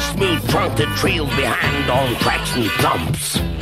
smooth trunk trails behind on tracks and thumps.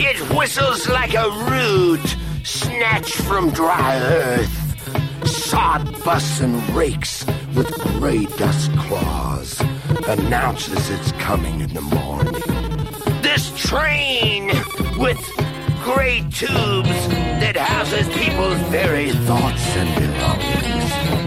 It whistles like a root snatched from dry earth. Sod busts and rakes with gray dust claws. Announces its coming in the morning. This train with gray tubes that houses people's very Thoughts and belongings.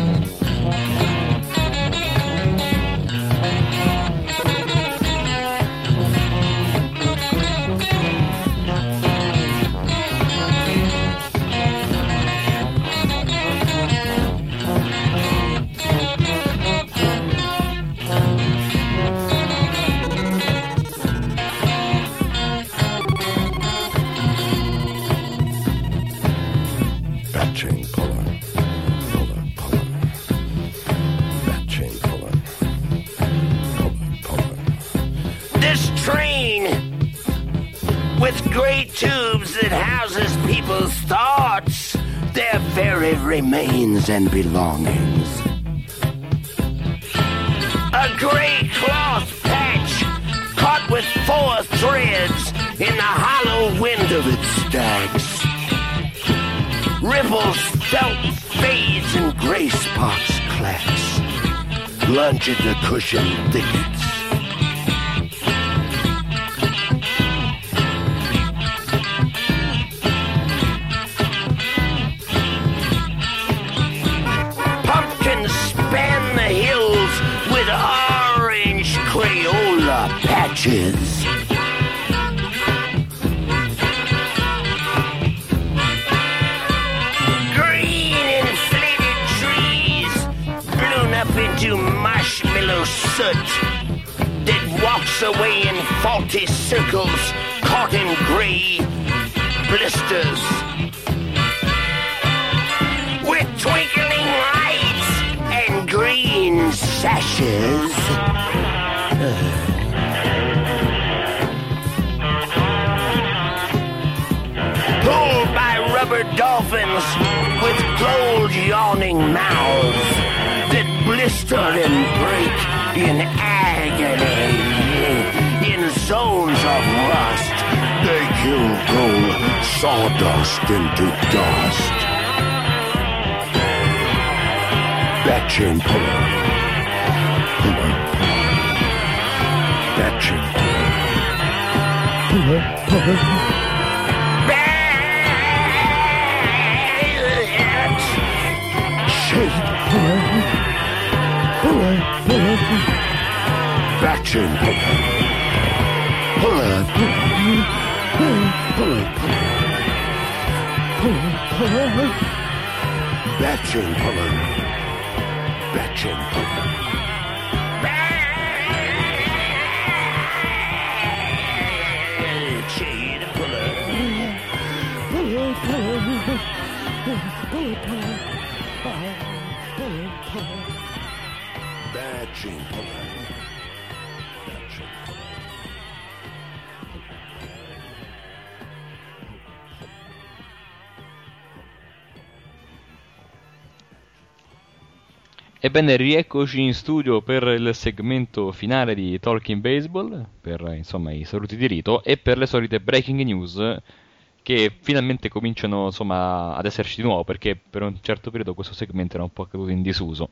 And belongings. A gray cloth patch caught with four threads in the hollow wind of its stags. Ripples felt fades and Gray spots clacks. Lunge into cushion thickets. Yawning mouths that blister and break in agony. In zones of rust, they kill gold sawdust into dust. That chain puller. Puller. That chain puller. Puller, puller. Chain puller. Puller, puller. Back chain puller. Puller, puller. Puller, puller. Puller, puller. Back chain puller. Back chain puller. Back chain puller. Puller, puller. Puller. Ebbene, rieccoci in studio per il segmento finale di Talking Baseball, per insomma i saluti di rito e per le solite breaking news che finalmente cominciano insomma ad esserci di nuovo perché per un certo periodo questo segmento era un po' caduto in disuso.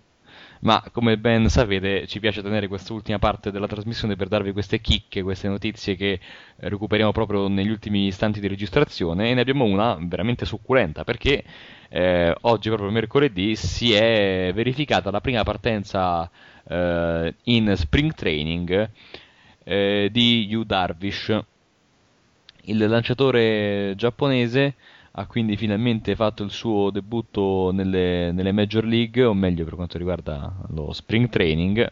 Ma come ben sapete ci piace tenere quest'ultima parte della trasmissione per darvi queste chicche, queste notizie che recuperiamo proprio negli ultimi istanti di registrazione e ne abbiamo una veramente succulenta perché eh, oggi proprio mercoledì si è verificata la prima partenza eh, in spring training eh, di Yu Darvish il lanciatore giapponese ha quindi finalmente fatto il suo debutto nelle, nelle Major League, o meglio per quanto riguarda lo Spring Training,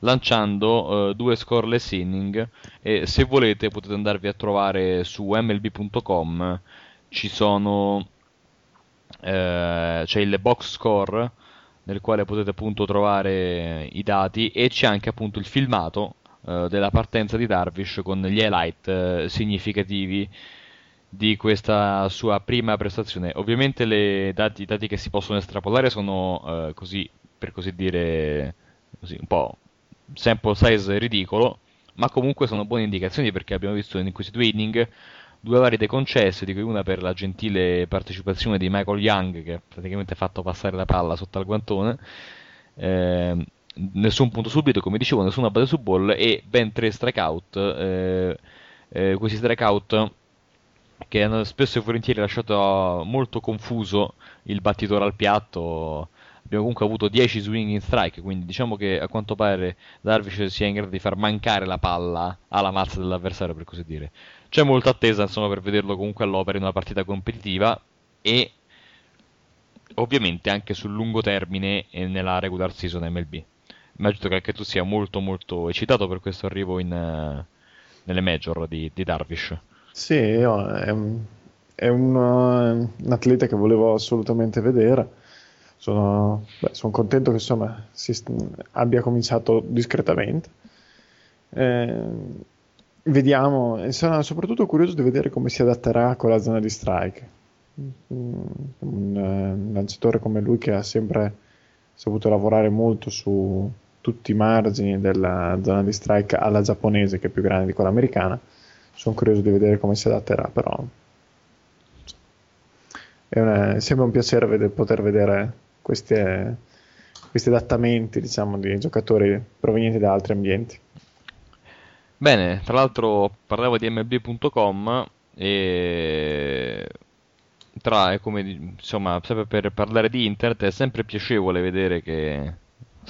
lanciando eh, due scoreless inning. E se volete potete andarvi a trovare su mlb.com ci sono eh, c'è il box score nel quale potete appunto trovare i dati e c'è anche appunto il filmato eh, della partenza di Darvish con gli highlight eh, significativi di questa sua prima prestazione. Ovviamente dati, i dati che si possono estrapolare sono eh, così, per così dire, così, un po' sample size ridicolo, ma comunque sono buone indicazioni perché abbiamo visto in questi due inning due valide concesse, di cui una per la gentile partecipazione di Michael Young che ha praticamente fatto passare la palla sotto al guantone. Eh, nessun punto subito, come dicevo, nessuna base su ball e ben tre strikeout. Eh, eh, questi strikeout che hanno spesso e volentieri lasciato molto confuso il battitore al piatto. Abbiamo comunque avuto 10 swing in strike, quindi diciamo che a quanto pare Darvish sia in grado di far mancare la palla alla mazza dell'avversario, per così dire. C'è molta attesa, insomma, per vederlo comunque all'opera in una partita competitiva e ovviamente anche sul lungo termine e nella regular season MLB. Immagino che anche tu sia molto molto eccitato per questo arrivo in, uh, nelle major di, di Darvish. Sì, io, è, un, è un, uh, un, atleta che volevo assolutamente vedere. Sono, beh, sono contento che insomma, si, abbia cominciato discretamente. Eh, vediamo, sono soprattutto curioso di vedere come si adatterà con la zona di strike. Un, un lanciatore come lui che ha sempre saputo lavorare molto su tutti i margini della zona di strike alla giapponese, che è più grande di quella americana sono curioso di vedere come si adatterà, però una, sembra un piacere vedere, poter vedere queste, questi adattamenti diciamo, di giocatori provenienti da altri ambienti. Bene, tra l'altro parlavo di mb.com e tra, come, insomma, sempre per parlare di internet è sempre piacevole vedere che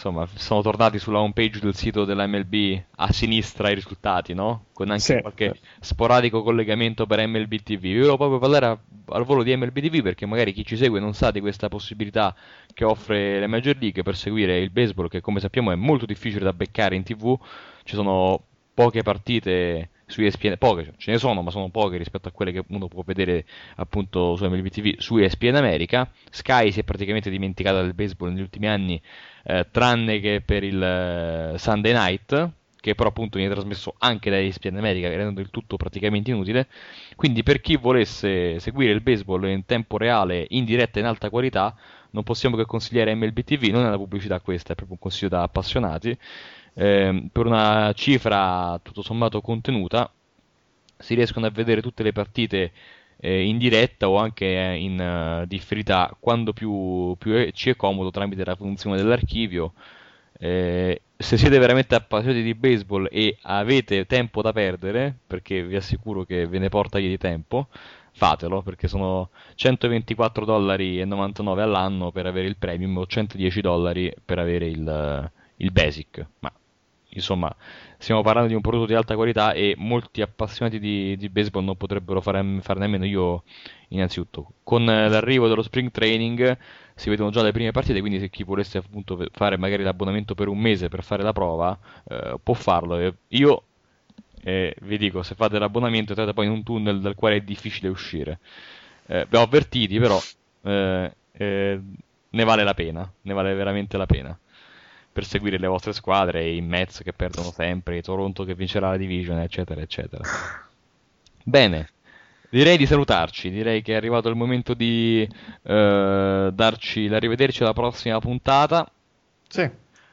insomma, sono tornati sulla home page del sito della MLB a sinistra i risultati, no? Con anche Sì. qualche sporadico collegamento per MLB TV. Io volevo proprio parlare a- al volo di MLB TV perché magari chi ci segue non sa di questa possibilità che offre le Major League per seguire il baseball, che come sappiamo è molto difficile da beccare in TV. Ci sono poche partite su ESPN, poche, ce ne sono, ma sono poche rispetto a quelle che uno può vedere appunto su MLB TV, su ESPN America. Sky si è praticamente dimenticata del baseball negli ultimi anni, eh, tranne che per il eh, Sunday Night, che però appunto viene trasmesso anche da ESPN America, rendendo il tutto praticamente inutile. Quindi per chi volesse seguire il baseball in tempo reale, in diretta e in alta qualità, non possiamo che consigliare MLB TV, non è una pubblicità questa, è proprio un consiglio da appassionati. Ehm, per una cifra tutto sommato contenuta si riescono a vedere tutte le partite eh, in diretta o anche eh, in eh, differita quando più, più è- ci è comodo tramite la funzione dell'archivio. Eh, se siete veramente appassionati di baseball e avete tempo da perdere, perché vi assicuro che ve ne porta di tempo, fatelo perché sono 124 dollari e 99 all'anno per avere il premium o 110 dollari per avere il, il basic. Ma insomma, stiamo parlando di un prodotto di alta qualità e molti appassionati di, di baseball non potrebbero fare, fare nemmeno io innanzitutto. Con eh, l'arrivo dello spring training si vedono già le prime partite, quindi se chi volesse appunto fare magari l'abbonamento per un mese per fare la prova, eh, può farlo. Io eh, vi dico, se fate l'abbonamento entrate poi in un tunnel dal quale è difficile uscire. Eh, ho avvertiti, però eh, eh, ne vale la pena, ne vale veramente la pena per seguire le vostre squadre, i Mets che perdono sempre, i Toronto che vincerà la division, eccetera, eccetera. Bene, direi di salutarci, direi che è arrivato il momento di eh, darci l'arrivederci alla prossima puntata. Sì,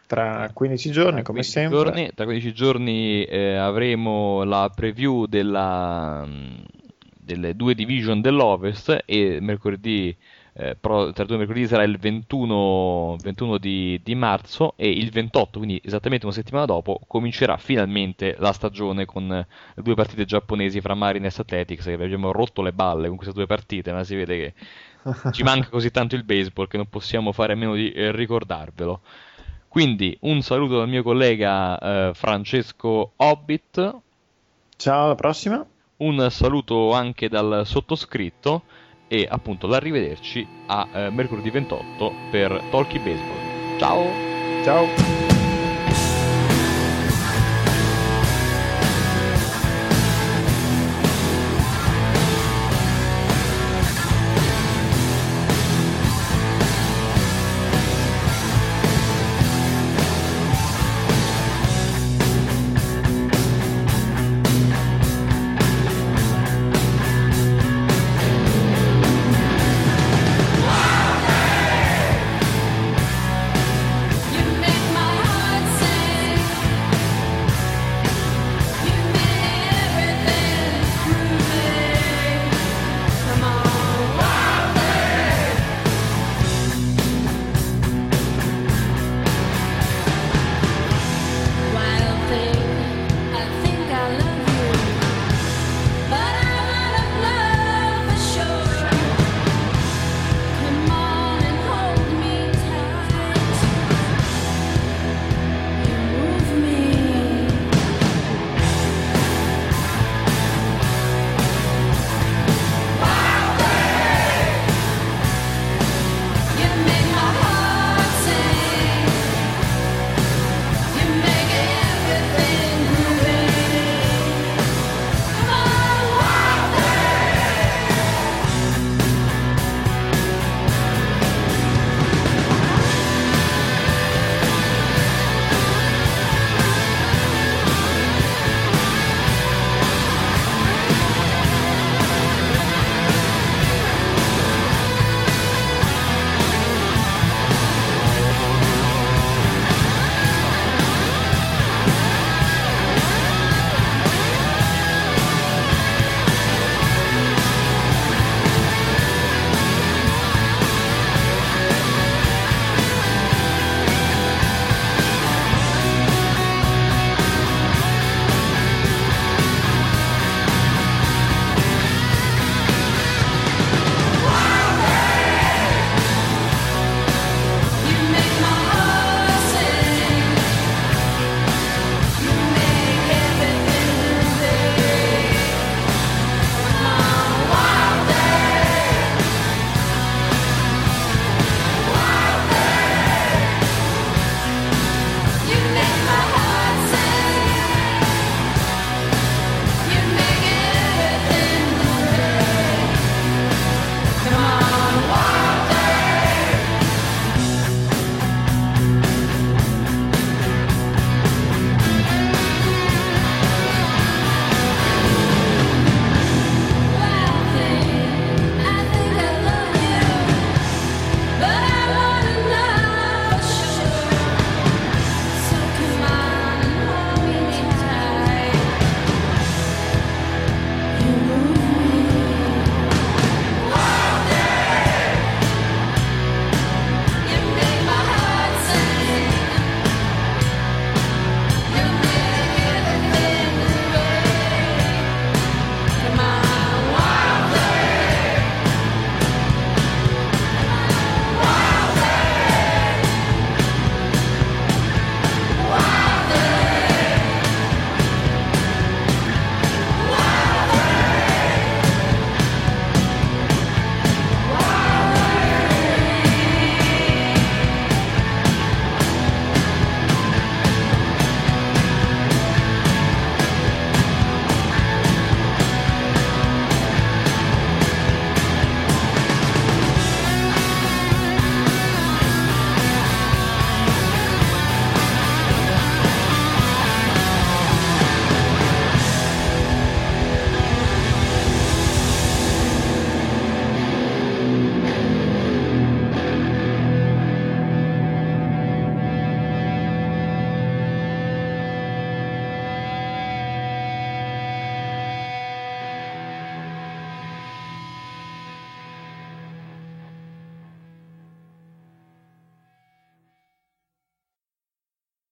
tra 15 giorni, Tra come 15 sempre. giorni- tra 15 giorni eh, avremo la preview della, mh, delle due division dell'Ovest e mercoledì, eh, pro- tra due mercoledì sarà il 21, 21 di, di marzo e il 28, quindi esattamente una settimana dopo, comincerà finalmente la stagione con eh, due partite giapponesi fra Mariners Athletics che abbiamo rotto le balle con queste due partite, ma si vede che ci manca così tanto il baseball che non possiamo fare a meno di eh, ricordarvelo. Quindi un saluto dal mio collega eh, Francesco Hobbit, Ciao, alla prossima. un saluto anche dal sottoscritto e appunto l'arrivederci a eh, mercoledì 28 per Talkie Baseball. Ciao! Ciao.